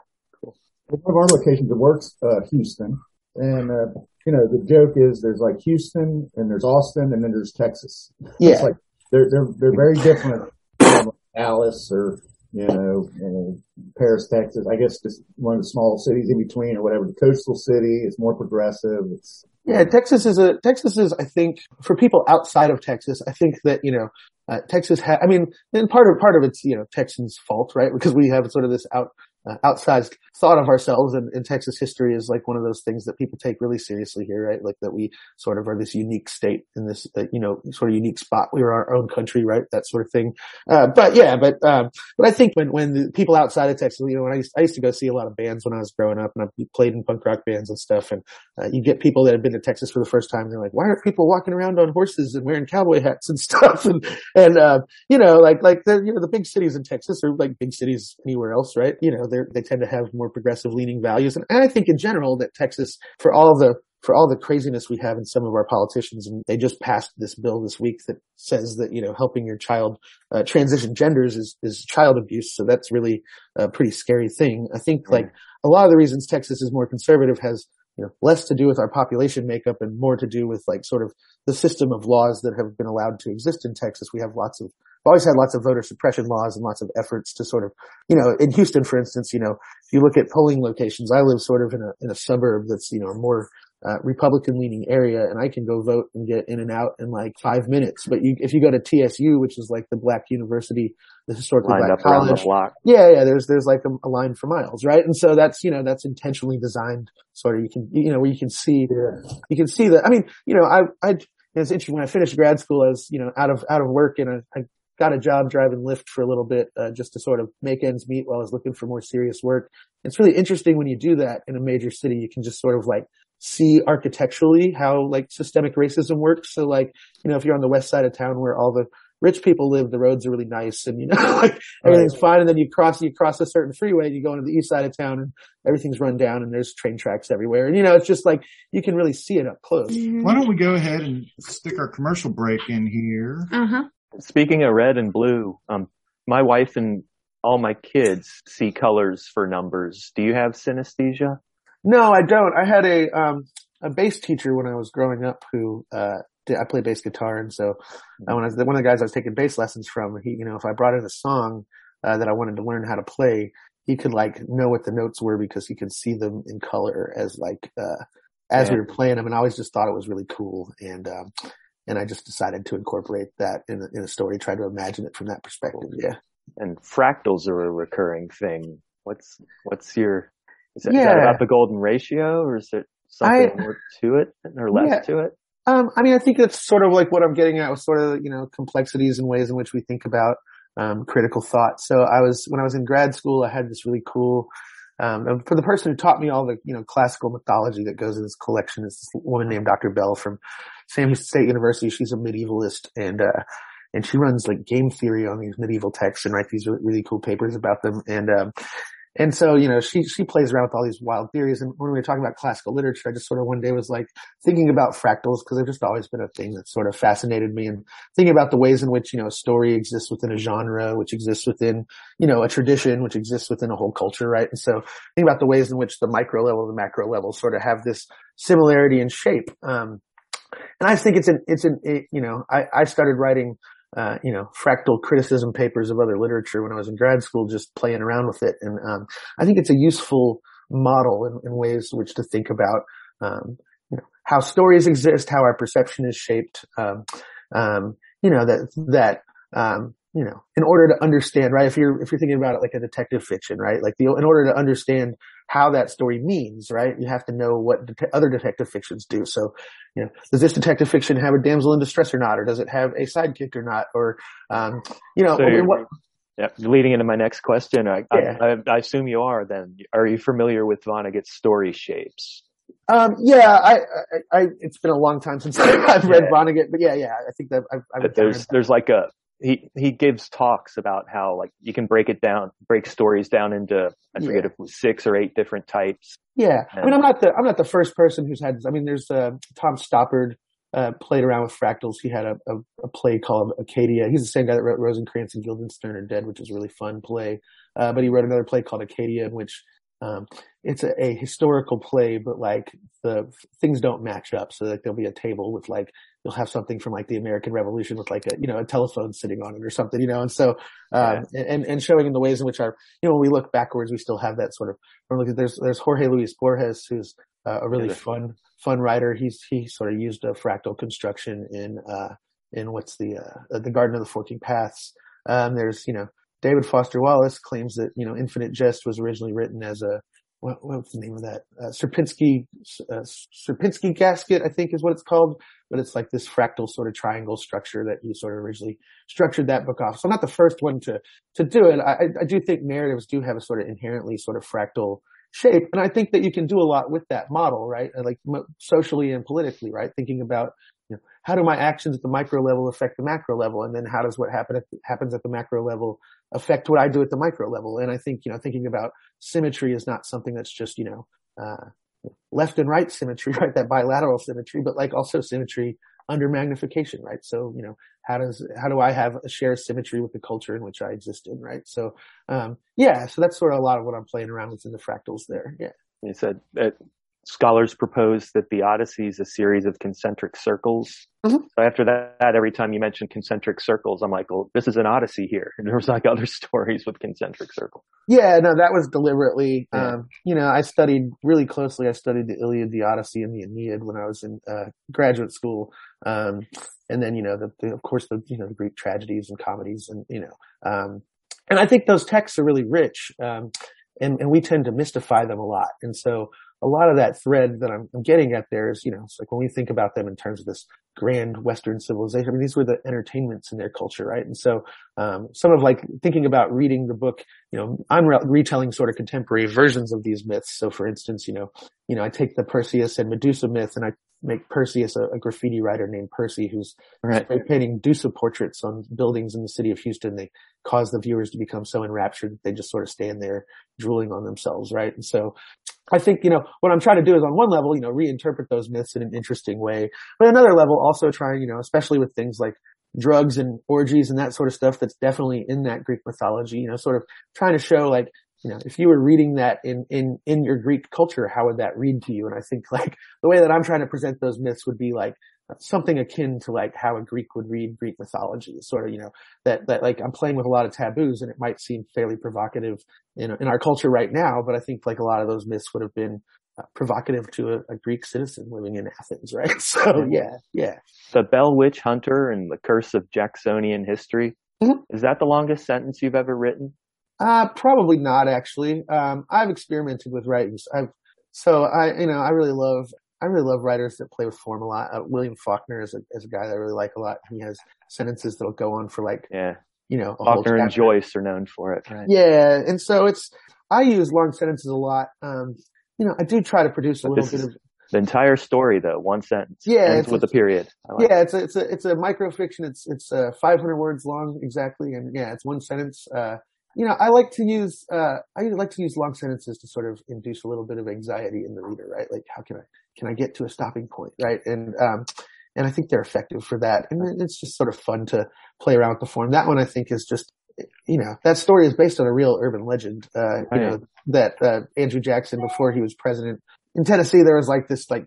One of our locations that works, uh, Houston. And, uh, you know, the joke is there's like Houston and there's Austin and then there's Texas. Yeah. It's like they're, they're, they're very different from Dallas or, you know, Paris, Texas. I guess just one of the small cities in between or whatever. The coastal city is more progressive. It's, Yeah, Texas is a Texas is I think for people outside of Texas, I think that you know uh, Texas. Ha- I mean, and part of part of it's you know Texans' fault, right? Because we have sort of this out uh, outsized thought of ourselves, and, and Texas history is like one of those things that people take really seriously here, right? Like that we sort of are this unique state in this uh, you know sort of unique spot. We are our own country, right? That sort of thing. Uh, but yeah, but um, but I think when when the people outside of Texas, you know, when I used, I used to go see a lot of bands when I was growing up, and I played in punk rock bands and stuff, and uh, you get people that have been to Texas for the first time. They're like, why aren't people walking around on horses and wearing cowboy hats and stuff? And, and, uh, you know, like, like the, you know, the big cities in Texas are like big cities anywhere else, right? You know, they tend to have more progressive leaning values. And, I think in general that Texas, for all the, for all the craziness we have in some of our politicians, and they just passed this bill this week that says that, you know, helping your child, uh, transition genders is, is child abuse. So that's really a pretty scary thing. I think like a lot of the reasons Texas is more conservative has, you know, less to do with our population makeup and more to do with like sort of the system of laws that have been allowed to exist in Texas. We have lots of, always had lots of voter suppression laws and lots of efforts to sort of, you know, in Houston, for instance, you know, if you look at polling locations, I live sort of in a, in a suburb that's, you know, a more, uh, Republican leaning area and I can go vote and get in and out in like five minutes. But you, if you go to TSU, which is like the black university, the historically Lined black up around the college, block. yeah, yeah. There's there's like a, a line for miles, right? And so that's you know that's intentionally designed, sort of. You can you know where you can see yeah. you can see that. I mean, you know, I I it's interesting when I finished grad school, I was you know out of out of work and I, I got a job driving Lyft for a little bit uh, just to sort of make ends meet while I was looking for more serious work. It's really interesting when you do that in a major city. You can just sort of like see architecturally how like systemic racism works. So like you know if you're on the west side of town where all the rich people live, the roads are really nice and, you know, like everything's fine. And then you cross, you cross a certain freeway and you go into the east side of town and everything's run down and there's train tracks everywhere. And, you know, it's just like you can really see it up close. Mm-hmm. Why don't we go ahead and stick our commercial break in here? Uh huh. Speaking of red and blue, um, my wife and all my kids see colors for numbers. Do you have synesthesia? No, I don't. I had a, um, a bass teacher when I was growing up who, uh, did, I play bass guitar. And so uh, when I was, one of the guys I was taking bass lessons from, he, you know, if I brought in a song, uh, that I wanted to learn how to play, he could like know what the notes were because he could see them in color as like, uh, as Yeah. we were playing them. And I always just thought it was really cool. And, um, and I just decided to incorporate that in a, in a story, try to imagine it from that perspective. Yeah. And fractals are a recurring thing. What's what's your is, that is Yeah. that about the golden ratio or is there something I- more to it or less Yeah. to it? Um, I mean, I think that's sort of like what I'm getting at with sort of, you know, complexities and ways in which we think about, um, critical thought. So I was, when I was in grad school, I had this really cool, um, and for the person who taught me all the, you know, classical mythology that goes in this collection is this woman named Dr. Bell from Sam Houston State University. She's a medievalist and, uh, and she runs like game theory on these medieval texts and write these really, cool papers about them. And, um, and so, you know, she, she plays around with all these wild theories. And when we were talking about classical literature, I just sort of one day was like thinking about fractals because they've just always been a thing that sort of fascinated me and thinking about the ways in which, you know, a story exists within a genre, which exists within, you know, a tradition, which exists within a whole culture, right? And so think about the ways in which the micro level and the macro level sort of have this similarity in shape. Um, and I think it's an, it's an, it, you know, I, I started writing, uh, you know, fractal criticism papers of other literature when I was in grad school, just playing around with it. And, um, I think it's a useful model in, in ways which to think about, um, you know, how stories exist, how our perception is shaped, um, um, you know, that, that, um, you know, in order to understand, right? If you're, if you're thinking about it like a detective fiction, right? Like the, in order to understand how that story means, right? You have to know what det- other detective fictions do. So, you know, does this detective fiction have a damsel in distress or not? Or does it have a sidekick or not? Or, um, you know, So I mean, what, Yeah, leading into my next question, I, Yeah. I, I, I assume you are. Then, are you familiar with Vonnegut's story shapes? um, yeah, I, I, I, it's been a long time since I've read Yeah. Vonnegut, but yeah, yeah, I think that I've, I've there's there's like a he he gives talks about how like you can break it down, break stories down into I forget Yeah. if it was six or eight different types. Yeah. I mean, I'm not the, I'm not the first person who's had, This. I mean, there's, uh, Tom Stoppard, uh, played around with fractals. He had a, a, a play called Arcadia. He's the same guy that wrote Rosencrantz and Guildenstern are Dead, which is a really fun play. Uh, but he wrote another play called Arcadia in which, um, it's a, a historical play, but like the things don't match up. So like there'll be a table with like, you'll have something from like the American Revolution with like a, you know, a telephone sitting on it or something, you know, and so, um, and, and showing in the ways in which our, you know, when we look backwards, we still have that sort of, there's, there's Jorge Luis Borges, who's uh, a really Yeah. fun, fun writer. He's, he sort of used a fractal construction in, uh, in what's the, uh, the Garden of the Forking Paths. Um, there's, you know, David Foster Wallace claims that, you know, Infinite Jest was originally written as a, what, what's the name of that? Uh, Sierpinski, uh, Sierpinski gasket, I think is what it's called. But it's like this fractal sort of triangle structure that he sort of originally structured that book off. So I'm not the first one to, to do it. I, I do think narratives do have a sort of inherently sort of fractal shape. And I think that you can do a lot with that model, right? Like socially and politically, right? Thinking about, how do my actions at the micro level affect the macro level? And then how does what happen at, happens at the macro level affect what I do at the micro level? And I think, you know, thinking about symmetry is not something that's just, you know, uh, left and right symmetry, right? That bilateral symmetry, but like also symmetry under magnification, right? So, you know, how does, how do I have a shared symmetry with the culture in which I exist in, right? So, um, yeah, so that's sort of a lot of what I'm playing around with in the fractals there. Yeah. You said that scholars propose that the Odyssey is a series of concentric circles. Mhm. So after that, every time you mention concentric circles, I'm like, well, this is an Odyssey here. And there was like other stories with concentric circles. Yeah, no, that was deliberately, Yeah. um, you know, I studied really closely. I studied the Iliad, the Odyssey, and the Aeneid when I was in, uh, graduate school. Um, and then, you know, the, the, of course, the, you know, the Greek tragedies and comedies and, you know, um, and I think those texts are really rich. Um, and, and we tend to mystify them a lot. And so a lot of that thread that I'm, I'm getting at there is, you know, it's like when we think about them in terms of this grand Western civilization, I mean, these were the entertainments in their culture, right? And so, um, some of like thinking about reading the book, you know, I'm re- retelling sort of contemporary versions of these myths. So for instance, you know, you know, I take the Perseus and Medusa myth and I make Perseus a, a graffiti writer named Percy who's Right. painting Medusa portraits on buildings in the city of Houston. They cause the viewers to become so enraptured that they just sort of stand there drooling on themselves, right? And so I think, you know, what I'm trying to do is on one level, you know, reinterpret those myths in an interesting way, but another level also trying, you know, especially with things like drugs and orgies and that sort of stuff that's definitely in that Greek mythology, you know, sort of trying to show like, you know, if you were reading that in, in, in your Greek culture, how would that read to you? And I think like the way that I'm trying to present those myths would be like something akin to like how a Greek would read Greek mythology, sort of, you know, that, that like I'm playing with a lot of taboos and it might seem fairly provocative in, in our culture right now, but I think like a lot of those myths would have been uh, provocative to a, a Greek citizen living in Athens, right? So yeah, yeah. The Bell Witch Hunter and the Curse of Jacksonian History. Mhm. Is that the longest sentence you've ever written? Uh, probably not actually. Um, I've experimented with writings. I've, so I, you know, I really love, I really love writers that play with form a lot. Uh, William Faulkner is a, is a guy that I really like a lot. He has sentences that'll go on for like, Yeah. you know, Faulkner and. Joyce are known for it. Right. Yeah. And so it's, I use long sentences a lot. Um, you know, I do try to produce a But little bit of, the entire story though, one sentence. Yeah, Ends with a- a period. Like yeah, it's a, it's a, it's a microfiction. It's, it's, uh, 500 words long exactly. And yeah, it's one sentence. Uh, you know, I like to use, uh, I like to use long sentences to sort of induce a little bit of anxiety in the reader, right? Like, how can I, can I get to a stopping point, right? And, um, and I think they're effective for that. And it's just sort of fun to play around with the form. That one I think is just, you know, that story is based on a real urban legend, uh, you know, that, uh, Andrew Jackson, before he was president in Tennessee, there was like this, like,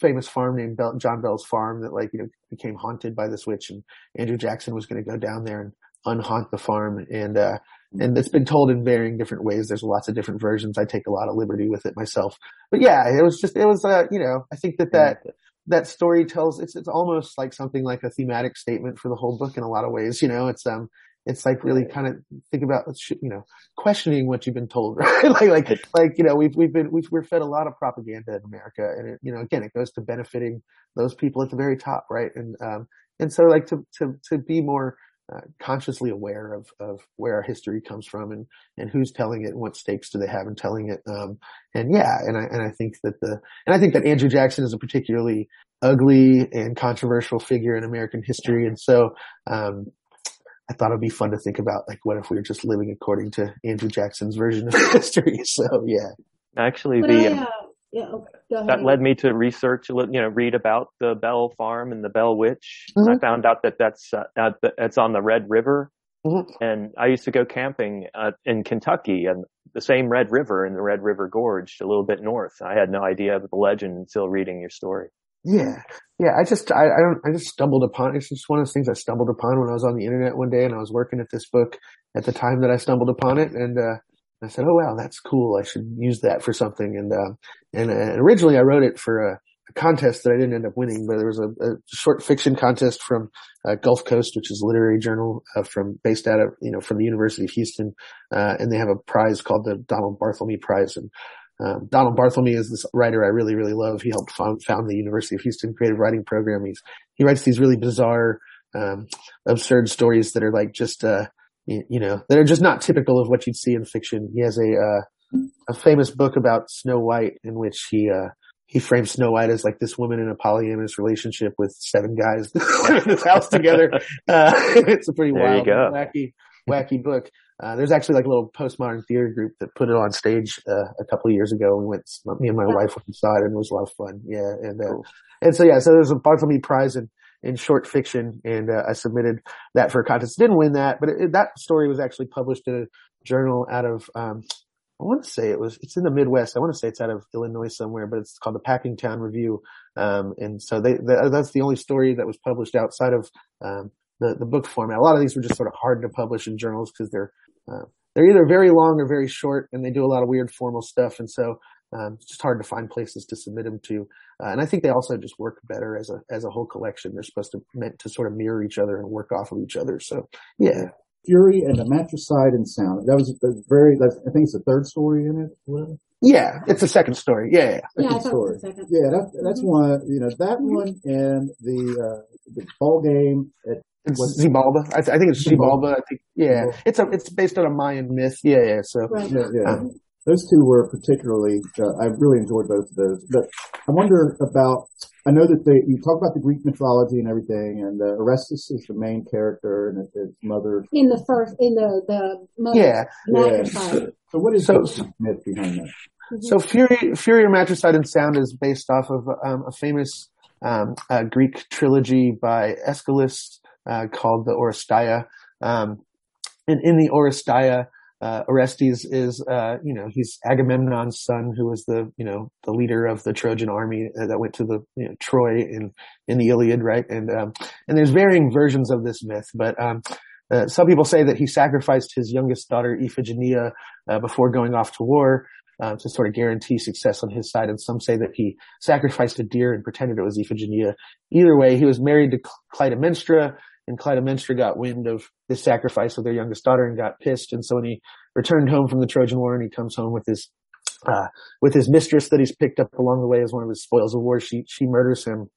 famous farm named Bell, John Bell's farm that like, you know, became haunted by this witch and Andrew Jackson was going to go down there and unhaunt the farm. And, uh, and it's been told in varying different ways. There's lots of different versions. I take a lot of liberty with it myself, but yeah, it was just, it was, uh, you know, I think that that, that story tells, it's, it's almost like something like a thematic statement for the whole book in a lot of ways. You know, it's, um, it's like really kind of think about, you know, questioning what you've been told, right? like, like, like, you know, we've, we've been, we've, we're fed a lot of propaganda in America and it, you know, again, it goes to benefiting those people at the very top, right? And, um, and so like to, to, to be more, uh, consciously aware of, of where our history comes from and, and who's telling it and what stakes do they have in telling it. Um, and yeah, and I, and I think that the, and I think that Andrew Jackson is a particularly ugly and controversial figure in American history. And so, um, I thought it'd be fun to think about, like, what if we were just living according to Andrew Jackson's version of history? So, yeah. Actually, But the I, uh, yeah, oh, that led me to research, a lit- you know, read about the Bell Farm and the Bell Witch. And I found out that that's uh, at the, it's on the Red River, Mhm. and I used to go camping uh, in Kentucky, and the same Red River in the Red River Gorge, a little bit north. I had no idea of the legend until reading your story. Yeah. Yeah. I just, I, I don't, I just stumbled upon, it's just one of those things I stumbled upon when I was on the internet one day and I was working at this book at the time that I stumbled upon it. And, uh, I said, Oh wow, that's cool. I should use that for something. And, um, and, uh, originally I wrote it for a, a contest that I didn't end up winning, but there was a, a short fiction contest from uh, Gulf Coast, which is a literary journal uh, from based out of you know from the University of Houston, uh, and they have a prize called the Donald Barthelme Prize. And um, Donald Barthelme is this writer I really really love. He helped found, found the University of Houston Creative Writing Program. He's he writes these really bizarre, um, absurd stories that are like just uh, you, you know that are just not typical of what you'd see in fiction. He has a uh, a famous book about Snow White in which he uh, he frames Snow White as like this woman in a polyamorous relationship with seven guys that live in this house together. Uh, it's a pretty There wild, wacky, wacky book. Uh, there's actually like a little postmodern theater group that put it on stage, uh, a couple of years ago. We went, me and my wife went and saw it and it was a lot of fun. Yeah. And, uh, Cool. and so yeah, so there's a Barthelme Prize in, in short fiction and, uh, I submitted that for a contest. Didn't win that, but it, that story was actually published in a journal out of, um, I want to say it was, it's in the Midwest. I want to say it's out of Illinois somewhere, but it's called the Packingtown Review. Um, and so they, the, that's the only story that was published outside of, um, the, the book format. A lot of these were just sort of hard to publish in journals because they're, uh, they're either very long or very short and they do a lot of weird formal stuff. And so, um, it's just hard to find places to submit them to. Uh, and I think they also just work better as a, as a whole collection. They're supposed to meant to sort of mirror each other and work off of each other. So yeah. Fury and the Matricide and Sound. That was the very, that's, I think it's the third story in it. whatever. Yeah. It's the second story. Yeah. yeah. Yeah, I Second it story. was second. Yeah, that, that's one, you know, that one and the, uh, the ball game at, It's Xibalba. I, th- I think it's Xibalba. Xibalba. I think, yeah. Xibalba. It's a, it's based on a Mayan myth. Yeah. Yeah. So Right. yeah, yeah. Um, those two were particularly, uh, I really enjoyed both of those. But I wonder about, I know that they, you talk about the Greek mythology and everything, and uh, Orestes is the main character and his mother. In the first, in the, the mother Yeah. matricide. So what is So- the myth behind that? So Fury, Fury or Matricide and Sound is based off of um, a famous um, uh, Greek trilogy by Aeschylus uh, called the Oresteia. Um, and in the Oresteia, uh, Orestes is, uh, you know, he's Agamemnon's son, who was the, you know, the leader of the Trojan army uh, that went to the, you know, Troy in, in the Iliad, right? And, um, and there's varying versions of this myth, but, um, uh, some people say that he sacrificed his youngest daughter, Iphigenia, uh, before going off to war uh, to sort of guarantee success on his side. And some say that he sacrificed a deer and pretended it was Iphigenia. Either way, he was married to Clytemnestra and Clytemnestra got wind of this sacrifice of their youngest daughter and got pissed. And so when he returned home from the Trojan War and he comes home with his, uh, with his mistress that he's picked up along the way as one of his spoils of war, she, she murders him.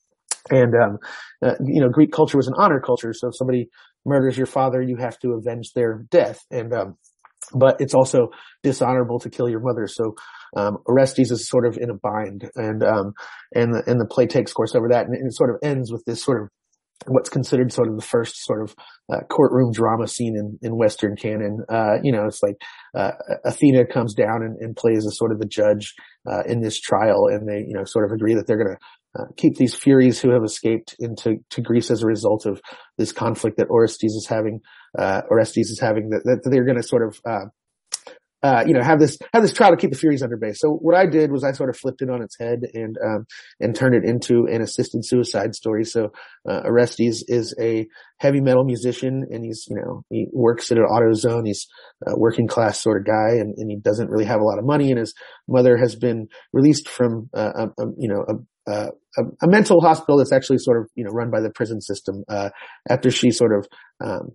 And, um, uh, you know, Greek culture was an honor culture. So if somebody murders your father, you have to avenge their death. And, um, but it's also dishonorable to kill your mother. So, um, Orestes is sort of in a bind and, um, and the, and the play takes course over that. And it sort of ends with this sort of what's considered sort of the first sort of uh, courtroom drama scene in, in Western canon. Uh, you know, it's like, uh, Athena comes down and, and plays as sort of the judge, uh, in this trial and they, you know, sort of agree that they're going to, uh, keep these Furies who have escaped into to Greece as a result of this conflict that Orestes is having, uh, Orestes is having that, that they're going to sort of, uh, uh, you know, have this, have this trial to keep the Furies under base. So what I did was I sort of flipped it on its head and, um, and turned it into an assisted suicide story. So, uh, Orestes is a heavy metal musician and he's, you know, he works at an AutoZone. He's a working class sort of guy and, and he doesn't really have a lot of money and his mother has been released from, uh, a, a, you know, a, a, a, mental hospital that's actually sort of, you know, run by the prison system, uh, after she sort of, um,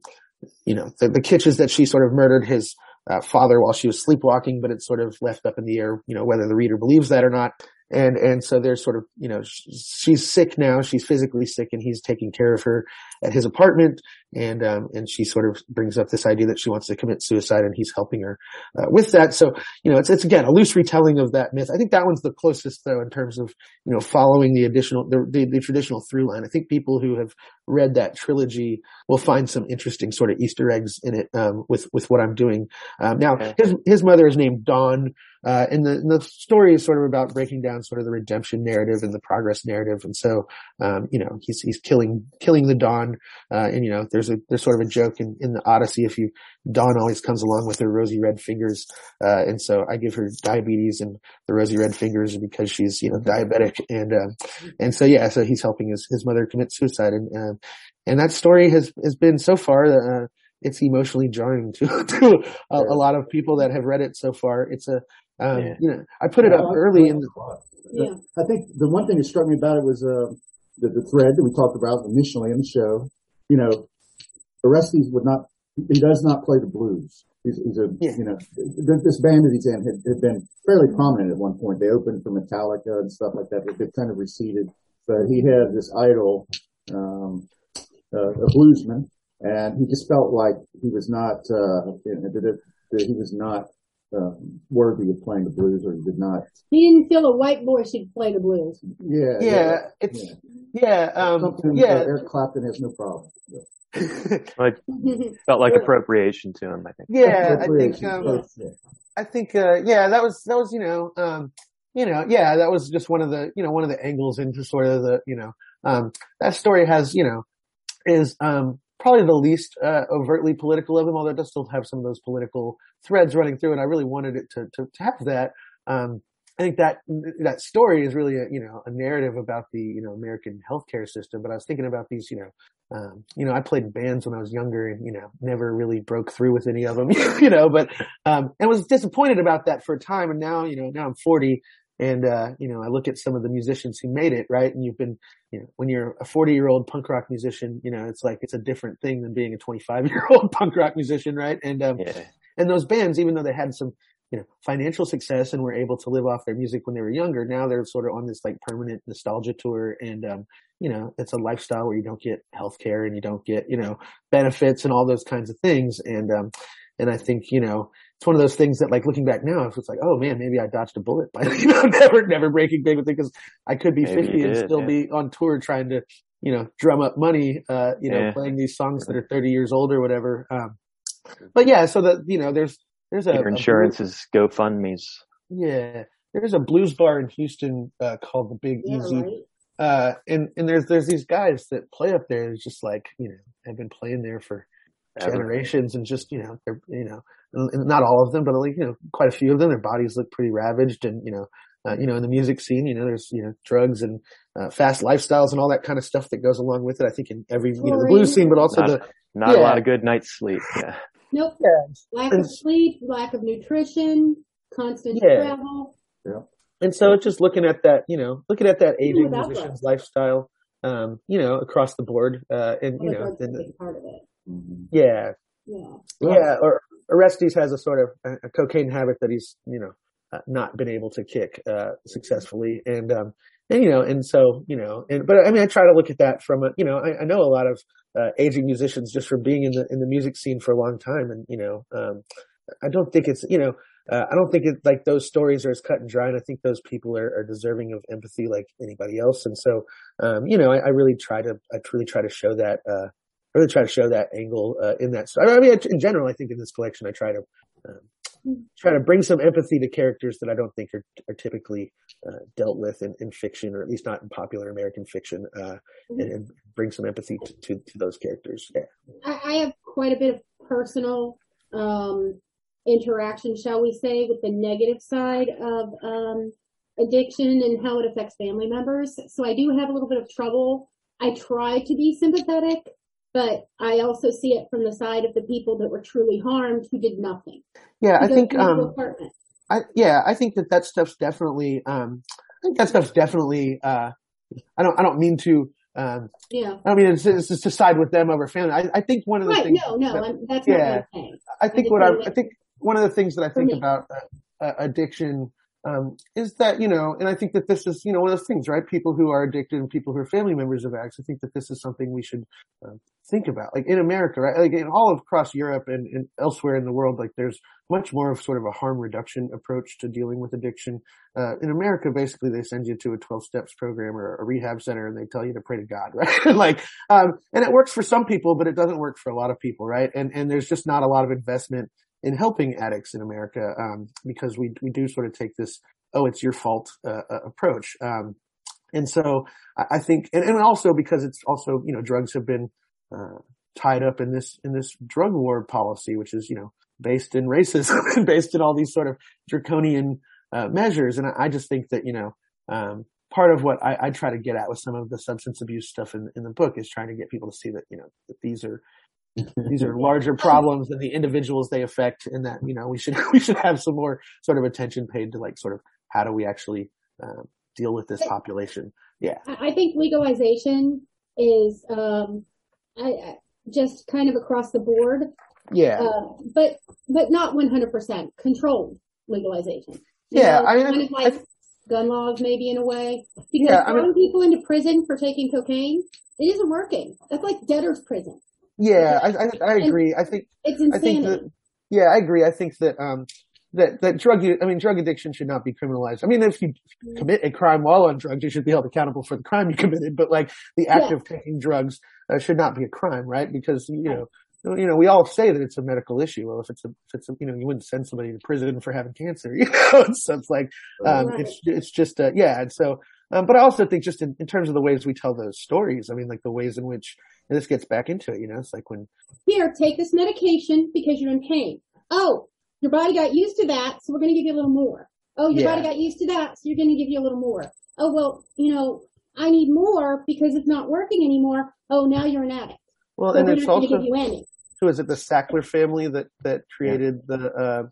you know, the, the kitchens that she sort of murdered his, uh, father while she was sleepwalking, but it's sort of left up in the air, you know, whether the reader believes that or not. And, and so there's sort of, you know, she's sick now. She's physically sick and he's taking care of her at his apartment. And, um, and she sort of brings up this idea that she wants to commit suicide and he's helping her, uh, with that. So, you know, it's, it's again, a loose retelling of that myth. I think that one's the closest though in terms of, you know, following the additional, the, the, the traditional through line. I think people who have read that trilogy will find some interesting sort of Easter eggs in it, um, with, with what I'm doing. Um, now his, his mother is named Dawn. Uh, and the, the story is sort of about breaking down sort of the redemption narrative and the progress narrative. And so, um, you know, he's, he's killing, killing the Dawn. Uh, and you know, there's a, there's sort of a joke in, in the Odyssey. If you, Dawn always comes along with her rosy red fingers. Uh, and so I give her diabetes and the rosy red fingers because she's, you know, diabetic. And, um, and so, yeah, so he's helping his, his mother commit suicide. And, um, and that story has, has been so far, uh, it's emotionally jarring to, to a, a, lot of people that have read it so far. It's a, um, yeah. you know, I put it Yeah, up I- early in the, Yeah. I think the one thing that struck me about it was uh, the, the thread that we talked about initially in the show. You know, Orestes would not, he does not play the blues. He's, he's a, Yeah. you know, this band that he's in had, had been fairly prominent at one point. They opened for Metallica and stuff like that, but they've kind of receded. But he had this idol, um, uh, a bluesman, and he just felt like he was not, uh, you know, that, that he was not, um, worthy of playing the blues or he did not, He didn't feel a white boy should play the blues. yeah, yeah, it's, yeah. yeah, um, Something yeah, that Eric Clapton has no problem. with. Like, felt like appropriation to him, I think. yeah, I think, um, Yeah. I think, uh, yeah, that was, that was, you know, um, you know, yeah, that was just one of the, you know, one of the angles into sort of the, you know, um, that story has, you know, is, um, probably the least, uh, overtly political of them, although it does still have some of those political threads running through. And I really wanted it to, to, to have that. Um, I think that, that story is really a, you know, a narrative about the, you know, American healthcare system. But I was thinking about these, you know, um, you know, I played in bands when I was younger and, you know, never really broke through with any of them, you know, but, um, and was disappointed about that for a time. And now, you know, now I'm 40 and, uh, you know, I look at some of the musicians who made it, right? And you've been, you know, when you're a 40 year old punk rock musician, you know, it's like, it's a different thing than being a 25 year old punk rock musician, right? And, um, Yeah. And those bands, even though they had some, you know, financial success and were able to live off their music when they were younger, now they're sort of on this like permanent nostalgia tour. And, um, you know, it's a lifestyle where you don't get health care and you don't get, you know, benefits and all those kinds of things. And, um, and I think, you know, it's one of those things that like looking back now, it's like, oh man, maybe I dodged a bullet by, you know, never, never breaking big with it because I could be Maybe 50 you and still yeah. be on tour trying to, you know, drum up money, uh, you know, Yeah. playing these songs that are 30 years old or whatever. Um, but yeah, so that, you know, there's, there's a, Your a insurance is GoFundMe's. yeah, there's a blues bar in Houston uh, called the Big Yeah, Easy, right. uh, and and there's there's these guys that play up there. It's just like you know have been playing there for Ever. generations, and just you know they're you know and- and not all of them, but like you know quite a few of them. Their bodies look pretty ravaged, and you know. Uh, you know, in the music scene, you know, there's, you know, drugs and, uh, fast lifestyles and all that kind of stuff that goes along with it. I think in every, you know, the blues scene, but also Not, the, not a lot of good night's sleep. Yeah. Nope. yeah, Lack of sleep, lack of nutrition, constant Yeah. travel. And so it's just looking at that, you know, looking at that aging musician's lifestyle, um, you know, across the board, uh, and you know, and, part of it. Yeah, Yeah. yeah. Or Orestes has a sort of a, a cocaine habit that he's, you know, uh, not been able to kick uh, successfully, and um, and you know, and so you know, and but I mean, I try to look at that from a, you know, I, I know a lot of uh, aging musicians just from being in the in the music scene for a long time, and you know, um, I don't think it's you know. Uh, I don't think it like those stories are as cut and dry, and I think those people are, are deserving of empathy like anybody else. And so, um, you know, I, I really try to, I truly try to show that, uh, I really try to show that angle uh, in that. I mean, in general, I think in this collection, I try to um, try to bring some empathy to characters that I don't think are, are typically uh, dealt with in, in fiction, or at least not in popular American fiction, uh, and, and bring some empathy to, to, to those characters. Yeah. I, I have quite a bit of personal um, interaction, shall we say, with the negative side of um, addiction and how it affects family members. So I do have a little bit of trouble. I try to be sympathetic, but I also see it from the side of the people that were truly harmed who did nothing. Yeah, I think, um. I, yeah, I think that that stuff's definitely, um, I think that stuff's definitely, uh, I don't, I don't mean to, um, Yeah. I don't mean it's, it's to side with them over family. I, I think one of the Right. things, No, no, that- I'm, that's yeah. not what I'm saying. I think just what I, I think one of the things that I think about uh, uh, addiction um, is that you know, and I think that this is you know one of those things, right? People who are addicted and people who are family members of addicts. I think that this is something we should um, think about, like in America, right? Like in all across Europe and, and elsewhere in the world, like there's much more of sort of a harm reduction approach to dealing with addiction. Uh, in America, basically, they send you to a 12 steps program or a rehab center and they tell you to pray to God, right? like, um, and it works for some people, but it doesn't work for a lot of people, right? And, and there's just not a lot of investment in helping addicts in America, um, because we, we do sort of take this, oh, it's your fault, uh, uh, approach. Um, and so I, think, and, and also because it's also, you know, drugs have been, uh, tied up in this, in this drug war policy, which is, you know, based in racism and based in all these sort of draconian, uh, measures. And I, I just think that, you know, um, part of what I, I try to get at with some of the substance abuse stuff in, in the book is trying to get people to see that, you know, that these are, these are larger problems than the individuals they affect and that, you know, we should, we should have some more sort of attention paid to like sort of how do we actually, um, deal with this population. Yeah. I I think legalization is um, I, I, just kind of across the board, Yeah. uh, but but not 100% controlled legalization. You Yeah, know, I mean, I kind think- of like gun laws, maybe in a way, because Yeah, I mean- throwing people into prison for taking cocaine it isn't working. That's like debtor's prison. Yeah. I, I, I agree. I think, It's I think that, yeah, I agree. I think that, um, that, that drug, I mean, drug addiction should not be criminalized. I mean, if you commit a crime while on drugs, you should be held accountable for the crime you committed, but like the act of taking drugs uh, should not be a crime, right? Because, you know, you know, we all say that it's a medical issue. Well, if it's a, if it's a, you know, you wouldn't send somebody to prison for having cancer, you know, it's, it's like, um, Right. it's, it's just, uh, yeah. And so, um, but I also think just in, in terms of the ways we tell those stories, I mean, like the ways in which, and this gets back into it, you know, it's like when, Here, take this medication because you're in pain. Oh, your body got used to that, so we're going to give you a little more. Oh, your Yeah. body got used to that, so you're going to give you a little more. Oh, well, you know, I need more because it's not working anymore. Oh, now you're an addict. well, So and we're it's not going to also, give you any. who is it? The Sackler family that, that created the, uh,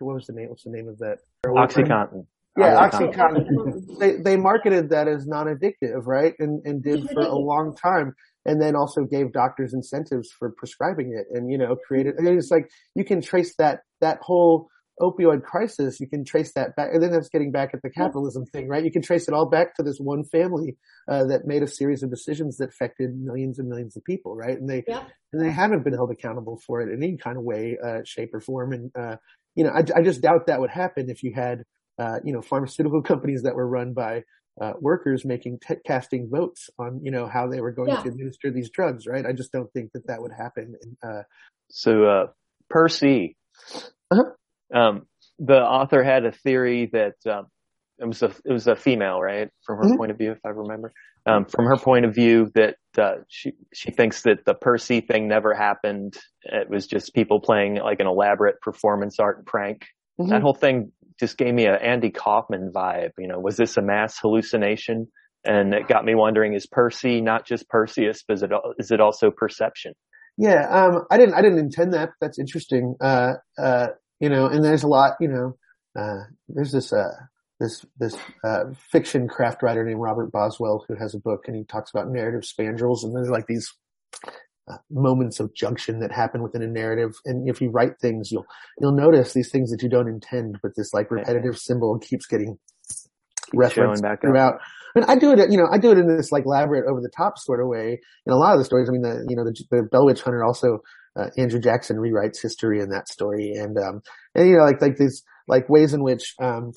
what was the name? What's the name of that? Oxycontin. Yeah, Oxycontin. Oxycontin. They, they marketed that as non-addictive, right? And, and did for a long time. And then also gave doctors incentives for prescribing it and, you know, created, and it's like, you can trace that, that whole, opioid crisis, you can trace that back, and then that's getting back at the capitalism thing, right? You can trace it all back to this one family uh, that made a series of decisions that affected millions and millions of people, right? And they Yeah. and they haven't been held accountable for it in any kind of way, uh, shape, or form. And uh, you know, I, I just doubt that would happen if you had uh, you know pharmaceutical companies that were run by uh, workers making t- casting votes on you know how they were going Yeah. to administer these drugs, right? I just don't think that that would happen. And, uh, So, uh, Percy, Uh-huh. um, the author had a theory that, um, it was a, it was a female, right? From her Mhm. point of view, if I remember, um, from her point of view that, uh, she, she thinks that the Percy thing never happened. It was just people playing like an elaborate performance art prank. Mhm. That whole thing just gave me an Andy Kaufman vibe. You know, was this a mass hallucination? And it got me wondering, is Percy not just Perseus, but is it, is it also perception? Yeah, um, I didn't, I didn't intend that. That's interesting. Uh, uh, you know, and there's a lot, you know, uh, there's this, uh, this, this, uh, fiction craft writer named Robert Boswell who has a book and he talks about narrative spandrels and there's like these, uh, moments of junction that happen within a narrative. And if you write things, you'll, you'll notice these things that you don't intend, but this like repetitive symbol keeps getting referenced showing back up. throughout. And I do it, you know, I do it in this like elaborate over the top sort of way in a lot of the stories. I mean, the, you know, the, the Bell Witch Hunter also, uh, Andrew Jackson rewrites history in that story. And, um, and, you know, like, like these, like ways in which, um,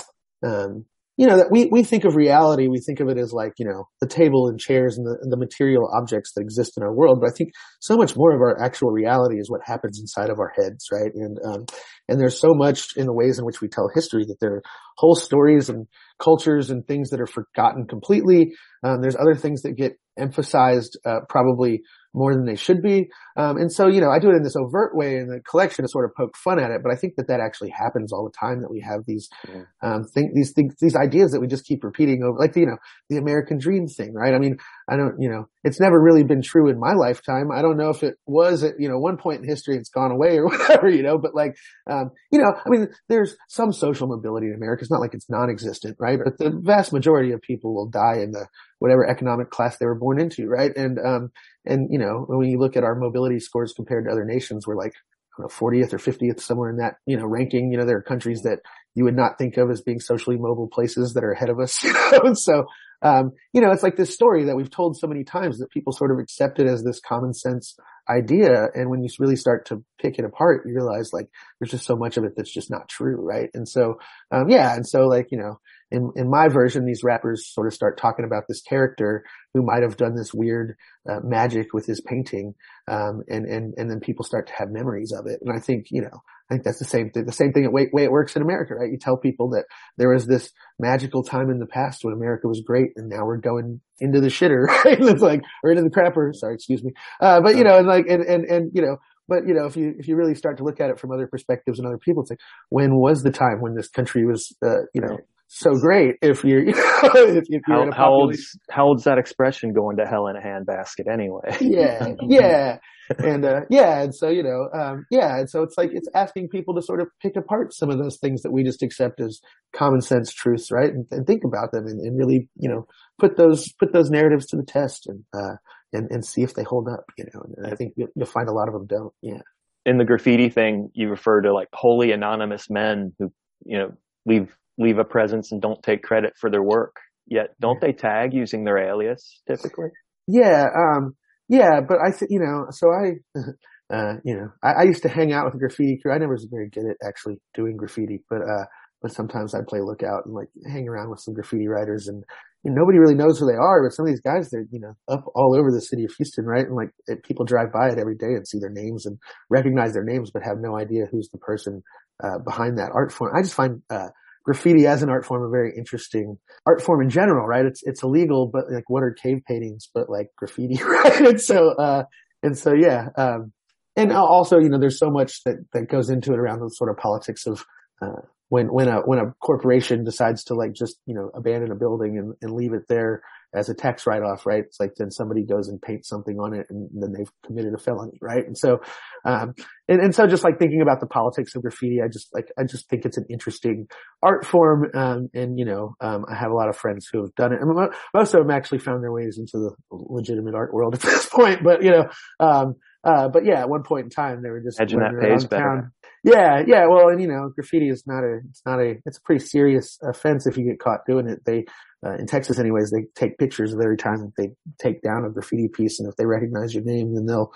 um, you know, that we, we think of reality, we think of it as like, you know, the table and chairs and the, the material objects that exist in our world. But I think so much more of our actual reality is what happens inside of our heads, right? And, um, and there's so much in the ways in which we tell history that there are whole stories and cultures and things that are forgotten completely. Um, there's other things that get emphasized, uh, probably more than they should be. Um, and so, you know, I do it in this overt way in the collection to sort of poke fun at it, but I think that that actually happens all the time that we have these, Yeah. um, think these things, these ideas that we just keep repeating over, like, you know, the American dream thing, right? I mean, I don't, you know, it's never really been true in my lifetime. I don't know if it was at, you know, one point in history it's gone away or whatever, you know, but like, um, you know, I mean, there's some social mobility in America. It's not like it's non-existent, right? But the vast majority of people will die in the whatever economic class they were born into, right? And, um, and, you know, when you look at our mobility scores compared to other nations, we're like, I don't know, 40th or 50th, somewhere in that, you know, ranking. You know, there are countries that you would not think of as being socially mobile places that are ahead of us, you know, so, um, you know, it's like this story that we've told so many times that people sort of accept it as this common sense idea. And when you really start to pick it apart, you realize like there's just so much of it that's just not true, right? And so, um, yeah, and so like, you know, in, in my version, these rappers sort of start talking about this character who might have done this weird uh, magic with his painting, um, and and and then people start to have memories of it. And I think you know, I think that's the same thing. The same thing way, way it works in America, right? You tell people that there was this magical time in the past when America was great, and now we're going into the shitter, right? It's like or into the crapper. Sorry, excuse me. Uh, but you know, and like and and and you know. But you know, if you if you really start to look at it from other perspectives and other people, it's like, when was the time when this country was, uh, you know, so great? If you're, you if, if you're in How, a how old's how old's that expression going to hell in a handbasket anyway? yeah, yeah. And, uh, yeah. And so, you know, um, yeah. And so it's like, it's asking people to sort of pick apart some of those things that we just accept as common sense truths, right? And, and think about them and, and really, you know, put those, put those narratives to the test and, uh, and, and see if they hold up, you know, and I think you'll, you'll find a lot of them don't. Yeah. in the graffiti thing, you refer to like wholly anonymous men who, you know, leave leave a presence and don't take credit for their work. Yet, don't they tag using their alias typically? Yeah, um, yeah, but I you know, so I, uh, you know, I, I used to hang out with graffiti crew. I never was very good at actually doing graffiti, but, uh, but sometimes I'd play lookout and like hang around with some graffiti writers and, you know, nobody really knows who they are, but some of these guys, they're, you know, up all over the city of Houston, right? And like it, people drive by it every day and see their names and recognize their names, but have no idea who's the person, uh, behind that art form. I just find, uh, graffiti as an art form a very interesting art form in general, right? It's, it's illegal, but like what are cave paintings, but like graffiti, right? And so, uh, and so, yeah, um, and also, you know, there's so much that, that goes into it around the sort of politics of, uh, when, when a, when a corporation decides to like just, you know, abandon a building and, and leave it there as a tax write-off, right? It's like then somebody goes and paints something on it and then they've committed a felony, right? And so, um, and, and so just like thinking about the politics of graffiti, I just like, I just think it's an interesting art form. Um, and you know, um, I have a lot of friends who have done it. and mo- most of them actually found their ways into the legitimate art world at this point, but you know, um, uh, but yeah, at one point in time, they were just Imagine that pays better. Yeah, yeah. Well, and you know, graffiti is not a, it's not a, it's a pretty serious offense if you get caught doing it. They, uh, in Texas anyways, they take pictures of every time that they take down a graffiti piece. And if they recognize your name, then they'll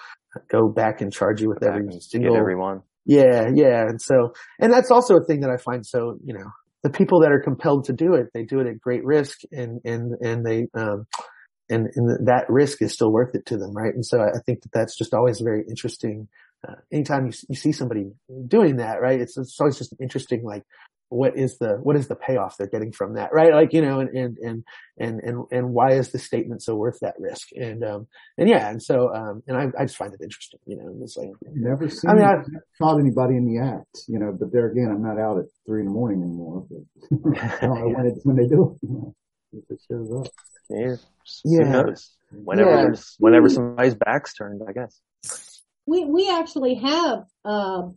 go back and charge you with Back every single, everyone. yeah, yeah. And so, and that's also a thing that I find so, you know, the people that are compelled to do it, they do it at great risk and, and, and they, um, and, and that risk is still worth it to them, right? And so I think that that's just always very interesting. Uh, anytime you, you see somebody doing that, right? It's, it's always just interesting, like, what is the, what is the payoff they're getting from that, right? Like, you know, and, and, and, and, and, and why is the statement so worth that risk? And, um, and yeah, and so, um, and I, I just find it interesting, you know, it's like, Never seen, I mean, I- caught anybody in the act, you know, but there again, I'm not out at three in the morning anymore, but I don't know when it, when they do it, you know, if it shows up. Yeah. Yeah. Who knows? Whenever Yeah. there's, whenever somebody's back's turned, I guess. We we actually have um,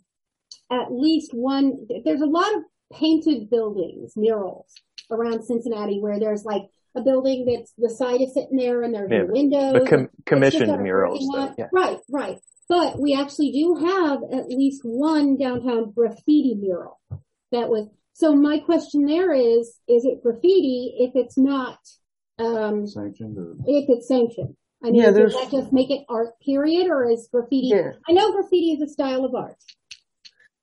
at least one. There's a lot of painted buildings, murals around Cincinnati where there's like a building that's the side is sitting there and there's Yeah, no windows. But com- commissioned murals, though. Yeah. Right, right. But we actually do have at least one downtown graffiti mural that was. So my question there is: Is it graffiti if it's not? Um, Sanctioned or if it's sanctioned. I mean, Yeah, does that just make it art period or is graffiti? Yeah. I know graffiti is a style of art.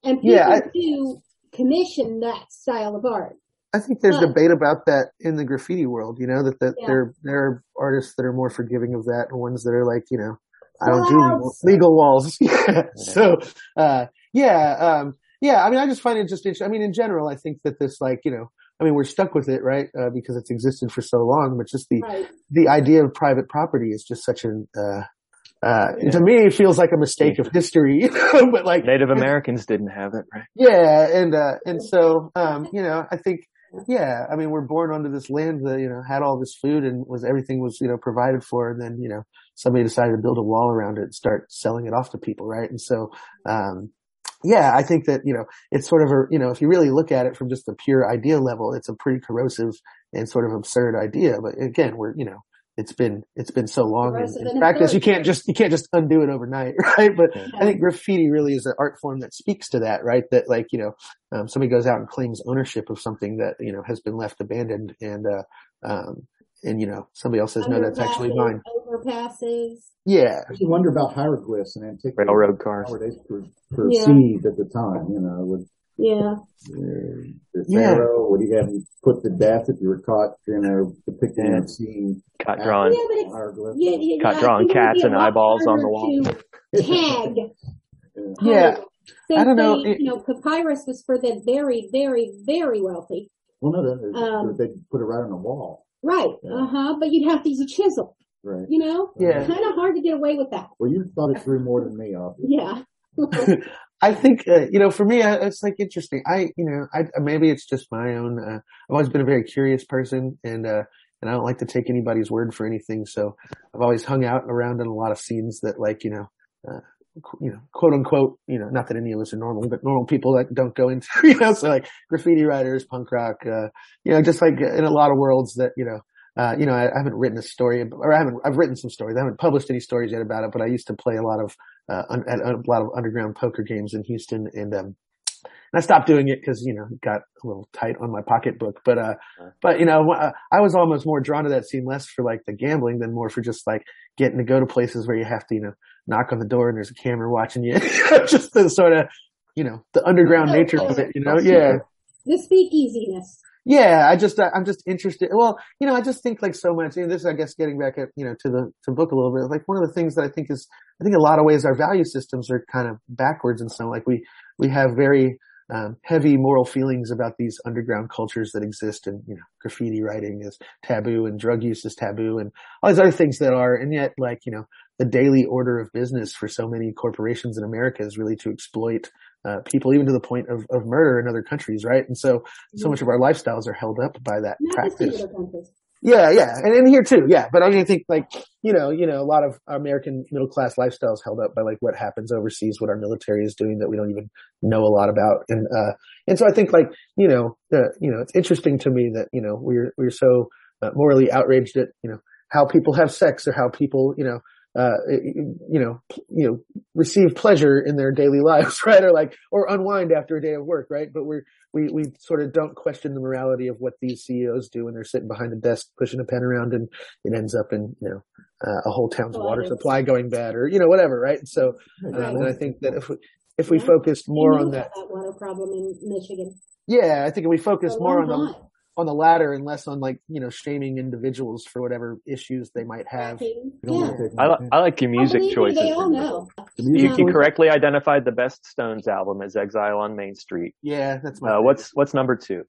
And people Yeah, I- do commission that style of art. I think there's But- debate about that in the graffiti world, you know, that, that Yeah. there, there are artists that are more forgiving of that and ones that are like, you know, I don't do legal, Walls. legal walls. yeah. So, uh, yeah, um, yeah, I mean, I just find it just interesting. I mean, in general, I think that this, like, you know, I mean, we're stuck with it, right? Uh, because it's existed for so long, but just the, Right. the idea of private property is just such an, uh, uh, Yeah. to me, it feels like a mistake of history, you know, but like, Native Americans didn't have it, right? yeah, and uh, and so um, you know, I think yeah, I mean, we're born onto this land that you know had all this food and was everything was you know provided for, and then you know somebody decided to build a wall around it and start selling it off to people, right? And so um, yeah, I think that you know it's sort of a you know if you really look at it from just the pure idea level, it's a pretty corrosive and sort of absurd idea. But again, we're you know it's been it's been so long in, in and practice, you can't just you can't just undo it overnight, right? But Yeah. I think graffiti really is an art form that speaks to that, right? That like, you know, um, somebody goes out and claims ownership of something that, you know, has been left abandoned and, uh, um, and you know, somebody else says, no, that's actually mine. Overpasses. Yeah. I used to wonder about hieroglyphs and antiquity. Railroad cars. How were they per- perceived at the time, you know, with Yeah. The Yeah. pharaoh, would he have you put to death if you were caught, you know, depicting Yeah. a scene? Caught drawing, Yeah, but it's, hieroglyphs? yeah, yeah, caught I drawing think it would cats and eyeballs on the wall. Tag. Yeah. They I don't know, say, it- you know, papyrus was for the very, very, very wealthy. Well, no, no, no, Um, they put it right on the wall, Right. Yeah. Uh huh. But you'd have to use a chisel, right? you know? Yeah. Kind of hard to get away with that. Well, you thought it through more than me, obviously. Yeah. I think, uh, you know, for me, it's like interesting. I, you know, I, maybe it's just my own, uh, I've always been a very curious person and, uh, and I don't like to take anybody's word for anything. So I've always hung out around in a lot of scenes that like, you know, uh, you know, quote unquote, you know, not that any of us are normal, but normal people that don't go into, you know, so like graffiti writers, punk rock, uh, you know, just like in a lot of worlds that, you know, uh, you know, I, I haven't written a story, or I haven't, I've written some stories. I haven't published any stories yet about it, but I used to play a lot of, uh, un, at a lot of underground poker games in Houston and, um, and I stopped doing it because, you know, it got a little tight on my pocketbook. But, uh, but, you know, uh, I was almost more drawn to that scene less for like the gambling than more for just like getting to go to places where you have to, you know, knock on the door and there's a camera watching you. just the sort of, you know, the underground nature of it, you know? Yeah. The speakeasiness. Yeah, I just, I'm just interested. Well, you know, I just think like so much, and this, I guess, getting back at, you know, to the, to book a little bit, like one of the things that I think is, I think a lot of ways our value systems are kind of backwards and so like we, we have very, um, heavy moral feelings about these underground cultures that exist and, you know, graffiti writing is taboo and drug use is taboo and all these other things that are, and yet like, you know, the daily order of business for so many corporations in America is really to exploit, uh, people even to the point of, of murder in other countries, right? And so, so much of our lifestyles are held up by that Not practice. Yeah, yeah, and in here too, yeah. But I mean, I think like you know, you know, a lot of American middle class lifestyles held up by like what happens overseas, what our military is doing that we don't even know a lot about, and uh, and so I think like you know, uh, you know, it's interesting to me that you know we're we're so uh, morally outraged at you know how people have sex or how people you know uh, you know, you know, receive pleasure in their daily lives, right? Or like, or unwind after a day of work, right? But we're, we, we sort of don't question the morality of what these CEOs do when they're sitting behind a desk pushing a pen around and it ends up in, you know, uh, a whole town's Oh, water supply going bad or, you know, whatever, right? So, um, and I think that if we, if we Yeah. focused more on that, that water problem in Michigan. yeah, I think if we for focus a more on the. On the latter and less on like, you know, shaming individuals for whatever issues they might have. Cracking. You don't Yeah. I, li- I like your music believe me, choices. They all know. You, music you correctly identified the best Stones album as Exile on Main Street. Yeah, that's my Uh, what's what's number two?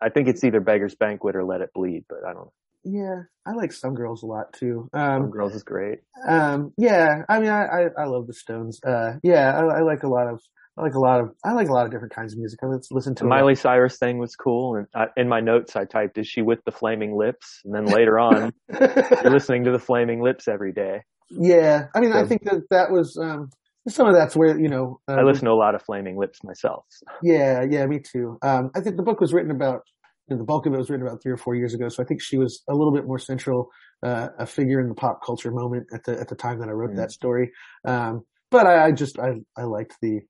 I think it's either Beggar's Banquet or Let It Bleed, but I don't know. Yeah, I like Some Girls a lot too. Some Um, Girls is great. um, yeah, I mean, I, I, I love the Stones. Uh, yeah, I, I like a lot of, I like a lot of, I like a lot of different kinds of music. I listen to The Miley Cyrus thing was cool, and I, in my notes I typed, "Is she with the Flaming Lips?" And then later on, you're listening to the Flaming Lips every day. yeah, I mean, I think that that was, um, some of that's where, you know, uh, I listen to a lot of Flaming Lips myself. so. Yeah, yeah, me too. Um, I think the book was written about, you know, the bulk of it was written about three or four years ago. So I think she was a little bit more central, uh, a figure in the pop culture moment at the, at the time that I wrote Mm. that story. Um, but I, I just, I, I liked the,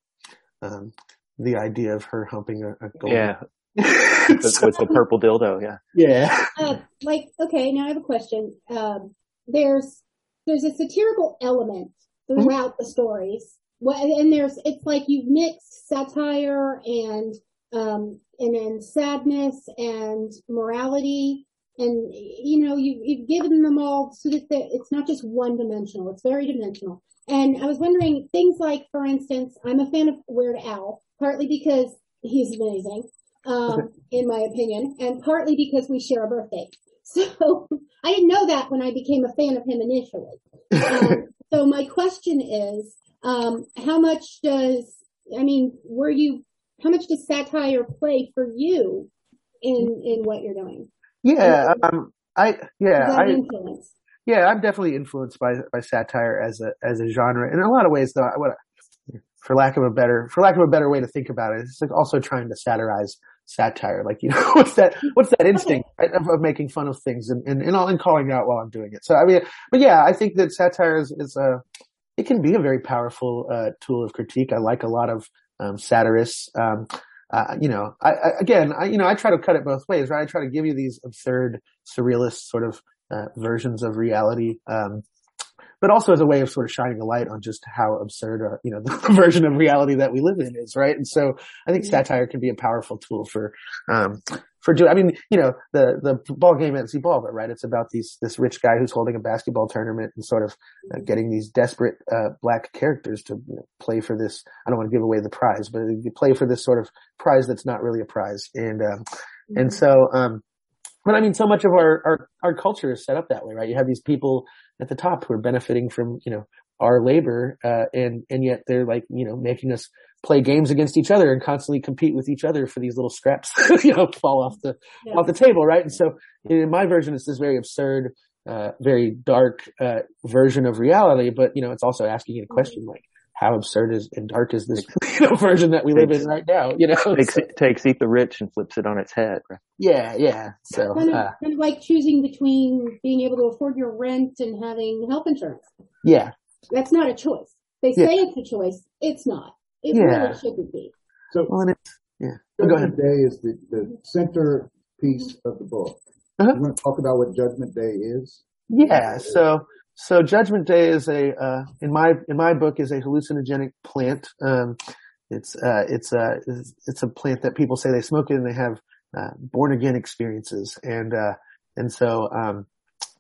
um, the idea of her humping a, a gold. Yeah, with, So- with the purple dildo. Yeah. yeah. Uh, like, okay, now I have a question. Um, there's there's a satirical element throughout the stories. Well, and there's it's like you've mixed satire and um and then sadness and morality and you know you you've given them all so that it's not just one dimensional it's very dimensional and i was wondering things like for instance i'm a fan of weird al partly because he's amazing um in my opinion and partly because we share a birthday. So i didn't know that when i became a fan of him initially. Um, so my question is um how much does i mean were you how much does satire play for you in in what you're doing? Yeah. Um, I, yeah, I, influence Yeah, I'm definitely influenced by by satire as a as a genre. In a lot of ways, though, I- what for lack of a better for lack of a better way to think about it, it's like also trying to satirize satire. Like you know, what's that what's that instinct right, of, of making fun of things and and and, all, and calling out while I'm doing it. So I mean, but yeah, I think that satire is, is a it can be a very powerful uh, tool of critique. I like a lot of um, satirists. Um, uh, you know, I, I again, I you know, I try to cut it both ways, right? I try to give you these absurd, surrealist sort of uh, versions of reality, um, but also as a way of sort of shining a light on just how absurd, uh, you know, the version of reality that we live in is, right? And so I think satire can be a powerful tool for, um, for doing, I mean, you know, the, the ball game at Xibalba, right? It's about these, this rich guy who's holding a basketball tournament and sort of uh, getting these desperate, uh, black characters to you know, play for this. I don't want to give away the prize, but you play for this sort of prize that's not really a prize. And, um, and so, um, but I mean, so much of our, our, our culture is set up that way, right? You have these people at the top who are benefiting from, you know, our labor, uh, and, and yet they're like, you know, making us play games against each other and constantly compete with each other for these little scraps, you know, fall off the, Yeah. off the table, right? And so in my version, it's this very absurd, uh, very dark, uh, version of reality, but, you know, it's also asking you a question like, how absurd is and dark is this you know, version that we live in right now? You know, Takes So- takes eat the rich and flips it on its head. Right? yeah, yeah. So, kind of, uh, kind of like choosing between being able to afford your rent and having health insurance. yeah, That's not a choice. They Yeah. say it's a choice. It's not. It Yeah. really shouldn't be. So well, and it's, yeah. Go ahead. Judgment Day is the, the center piece of the book. Uh-huh. You want to talk about what Judgment Day is? Yeah. So, so Judgment Day is a, uh, in my, in my book is a hallucinogenic plant. Um, it's, uh, it's, uh, it's, a plant that people say they smoke it and they have, uh, born again experiences. And, uh, and so, um,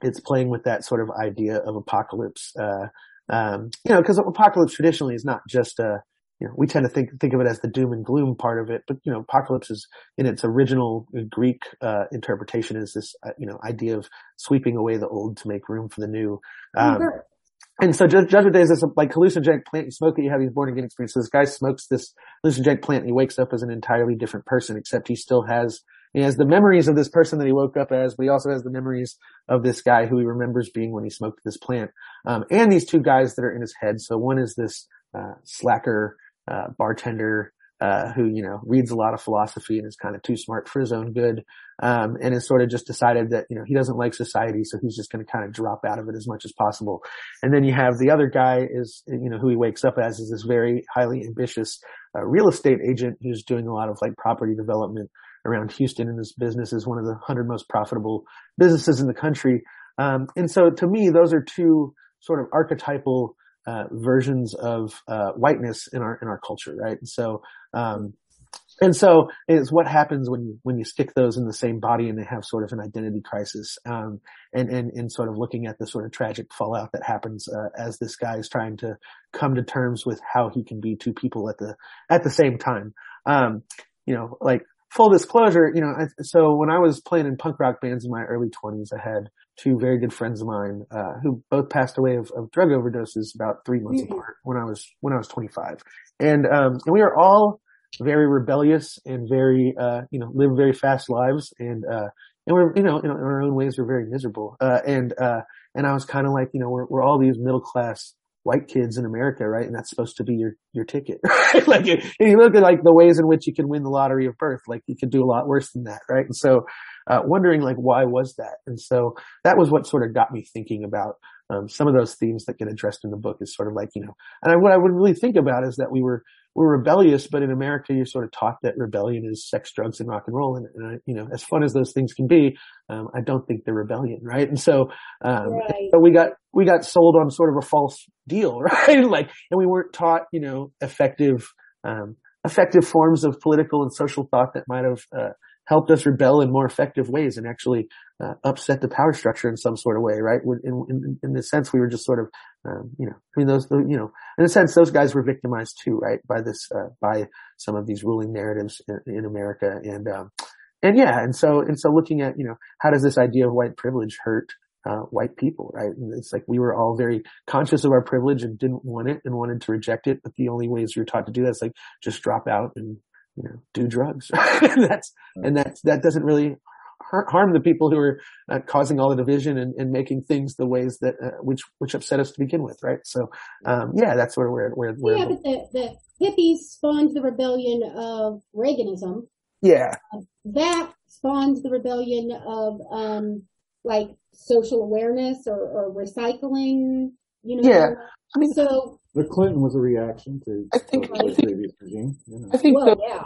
it's playing with that sort of idea of apocalypse. Uh, um, you know, cause apocalypse traditionally is not just, uh, you know, we tend to think, think of it as the doom and gloom part of it, but, you know, apocalypse is in its original Greek, uh, interpretation is this, uh, you know, idea of sweeping away the old to make room for the new. Um, Sure. and so Ju- Judgment Day is this like hallucinogenic plant. You smoke it, you have these born again experiences. This guy smokes this hallucinogenic plant and he wakes up as an entirely different person, except he still has, he has the memories of this person that he woke up as, but he also has the memories of this guy who he remembers being when he smoked this plant. Um, and these two guys that are in his head. So one is this, uh, slacker, uh, bartender, uh, who, you know, reads a lot of philosophy and is kind of too smart for his own good. Um, and has sort of just decided that, you know, he doesn't like society. So he's just going to kind of drop out of it as much as possible. And then you have the other guy is, you know, who he wakes up as is this very highly ambitious, uh, real estate agent who's doing a lot of like property development around Houston. And his business is one of the hundred most profitable businesses in the country. Um, and so to me, those are two sort of archetypal, uh, versions of uh, whiteness in our in our culture, right? And so, um, and so it's what happens when you when you stick those in the same body and they have sort of an identity crisis, um, and and and sort of looking at the sort of tragic fallout that happens uh, as this guy is trying to come to terms with how he can be two people at the at the same time. Um, you know, like full disclosure, you know, so when I was playing in punk rock bands in my early twenties, I had two very good friends of mine, uh, who both passed away of, of drug overdoses about three months mm-hmm. apart when I was, when I was 25. And, um, and we were all very rebellious and very, uh, you know, live very fast lives. And, uh, and we're, you know, in, our own ways, we're very miserable. Uh, and, uh, and I was kind of like, you know, we're, we're all these middle class white kids in America, right? And that's supposed to be your, your ticket, right? like, if you look at like the ways in which you can win the lottery of birth, like you could do a lot worse than that, right? And so, uh, wondering like, why was that? And so that was what sort of got me thinking about, um, some of those themes that get addressed in the book is sort of like, you know, and I, what I would really think about is that we were, we're rebellious, but in America, you're sort of taught that rebellion is sex, drugs, and rock and roll. And, and I, you know, as fun as those things can be, um, I don't think they're rebellion, right? And so, um, right. so we got we got sold on sort of a false deal, right? like, and we weren't taught, you know, effective um, effective forms of political and social thought that might have uh, helped us rebel in more effective ways and actually uh, upset the power structure in some sort of way, right? In, in, in the sense, we were just sort of, um, you know, I mean, those, you know, in a sense, those guys were victimized too, right? By this, uh, by some of these ruling narratives in, in America. And, um, and yeah, and so, and so looking at, you know, how does this idea of white privilege hurt, uh, white people, right? And it's like we were all very conscious of our privilege and didn't want it and wanted to reject it. But the only ways we were taught to do that is like just drop out and you know, do drugs. and that's, and that's, that doesn't really harm the people who are uh, causing all the division and, and, making things the ways that, uh, which, which upset us to begin with, right? So, um, yeah, that's where, where, where, where yeah, but the, the hippies spawned the rebellion of Reaganism. Yeah. Uh, that spawned the rebellion of, um, like social awareness or, or recycling, you know? Yeah. I mean, so the Clinton was a reaction to I think, the previous regime. You know. I think, well, yeah.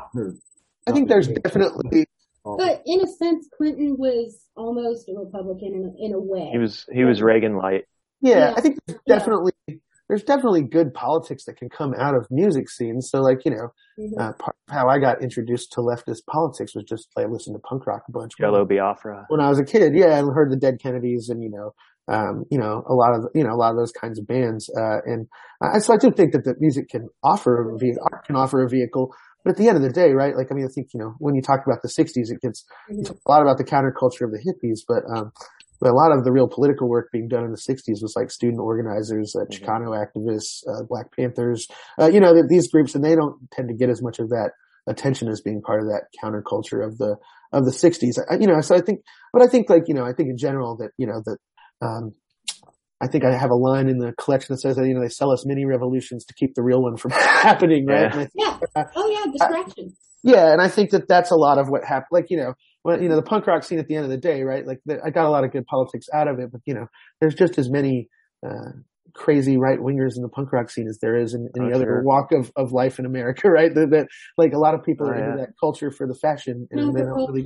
I think there's definitely. But in a sense, Clinton was almost a Republican in a, in a way. He was he was Reagan light. Yeah, yeah. I think there's definitely yeah. there's definitely good politics that can come out of music scenes. So like you know, mm-hmm. uh, part of how I got introduced to leftist politics was just like listening to punk rock a bunch. Jello Biafra. When I was a kid, yeah, I heard the Dead Kennedys and you know um, you know, a lot of, you know, a lot of those kinds of bands. Uh, and I, so I do think that the music can offer a vehicle, art can offer a vehicle. But at the end of the day, right? Like, I mean, I think, you know, when you talk about the sixties, it gets mm-hmm. a lot about the counterculture of the hippies, but, um, but a lot of the real political work being done in the 60s was like student organizers, uh, mm-hmm. Chicano activists, uh, Black Panthers, uh, you know, these groups, and they don't tend to get as much of that attention as being part of that counterculture of the, of the 60s. I, you know, so I think, but I think like, you know, I think in general that, you know, that um, I think I have a line in the collection that says that, you know, they sell us mini revolutions to keep the real one from happening, right? Yeah. Think, yeah. Uh, oh yeah, distraction. yeah. And I think that that's a lot of what happened. Like, you know, when, you know, the punk rock scene at the end of the day, right? Like the, I got a lot of good politics out of it, but you know, there's just as many, uh, crazy right wingers in the punk rock scene as there is in any oh, other sure. walk of, of life in America, right? That, that like a lot of people oh, are into that culture for the fashion and they don't really,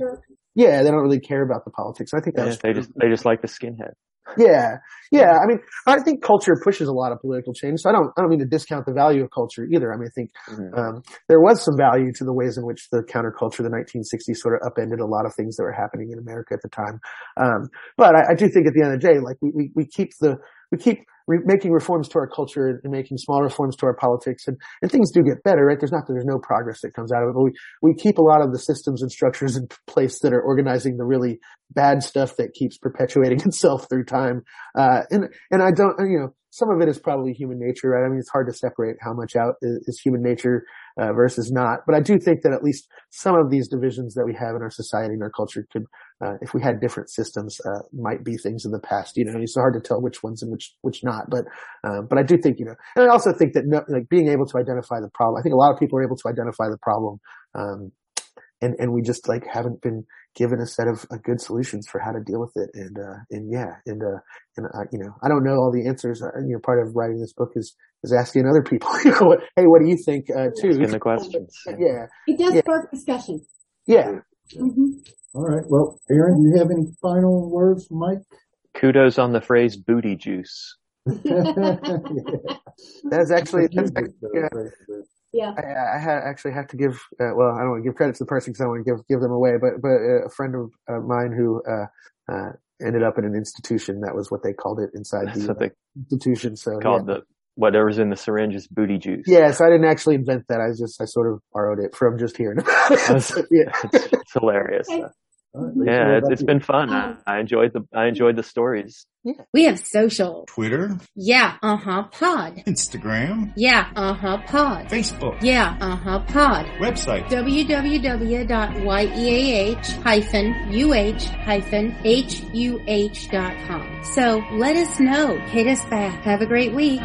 yeah, they don't really care about the politics. I think that's, yeah, they just, they just like the skinhead. Yeah. Yeah. I mean, I think culture pushes a lot of political change. So I don't, I don't mean to discount the value of culture either. I mean, I think, mm-hmm. um, there was some value to the ways in which the counterculture, the 1960s sort of upended a lot of things that were happening in America at the time. Um, but I, I do think at the end of the day, like we, we, we keep the, we keep re- making reforms to our culture and making small reforms to our politics and, and things do get better, right? There's not there's no progress that comes out of it, but we, we keep a lot of the systems and structures in place that are organizing the really bad stuff that keeps perpetuating itself through time. Uh, and, and I don't, you know, some of it is probably human nature, right? I mean, it's hard to separate how much out is, is human nature uh, versus not. But I do think that at least some of these divisions that we have in our society and our culture could, uh, if we had different systems, uh, might be things in the past. You know, it's hard to tell which ones and which which not. But um, but I do think you know, and I also think that no, like being able to identify the problem. I think a lot of people are able to identify the problem. Um, and, and we just like haven't been given a set of uh, good solutions for how to deal with it. And, uh, and yeah, and, uh, and, uh, you know, I don't know all the answers. Uh, you know, part of writing this book is, is asking other people, you know, hey, what do you think, uh, too? Asking the questions. Yeah. It does Yeah. spark discussion. Yeah. hmm All right. Well, Aaron, do you have any final words, Mike? Kudos on the phrase booty juice. That's actually, that's actually, yeah. Yeah. I, I ha- actually have to give, uh, well, I don't want to give credit to the person because I want to give, give them away, but, but uh, a friend of uh, mine who, uh, uh, ended up in an institution, that was what they called it inside That's the what they uh, institution. So called yeah. the whatever's in the syringe is booty juice. Yeah, so I didn't actually invent that. I just, I sort of borrowed it from just hearing about it. That's- So, yeah. it's, it's hilarious. Okay. All right, Yeah, what it's, about it's you? been fun. Um, I, I enjoyed the I enjoyed the stories. We have social. Twitter, Yeah, uh huh, pod. Instagram, Yeah, uh huh, pod. Facebook, Yeah, uh huh, pod. website. www.yeh-uh-huh-huh.com. So let us know. Hit us back. Have a great week.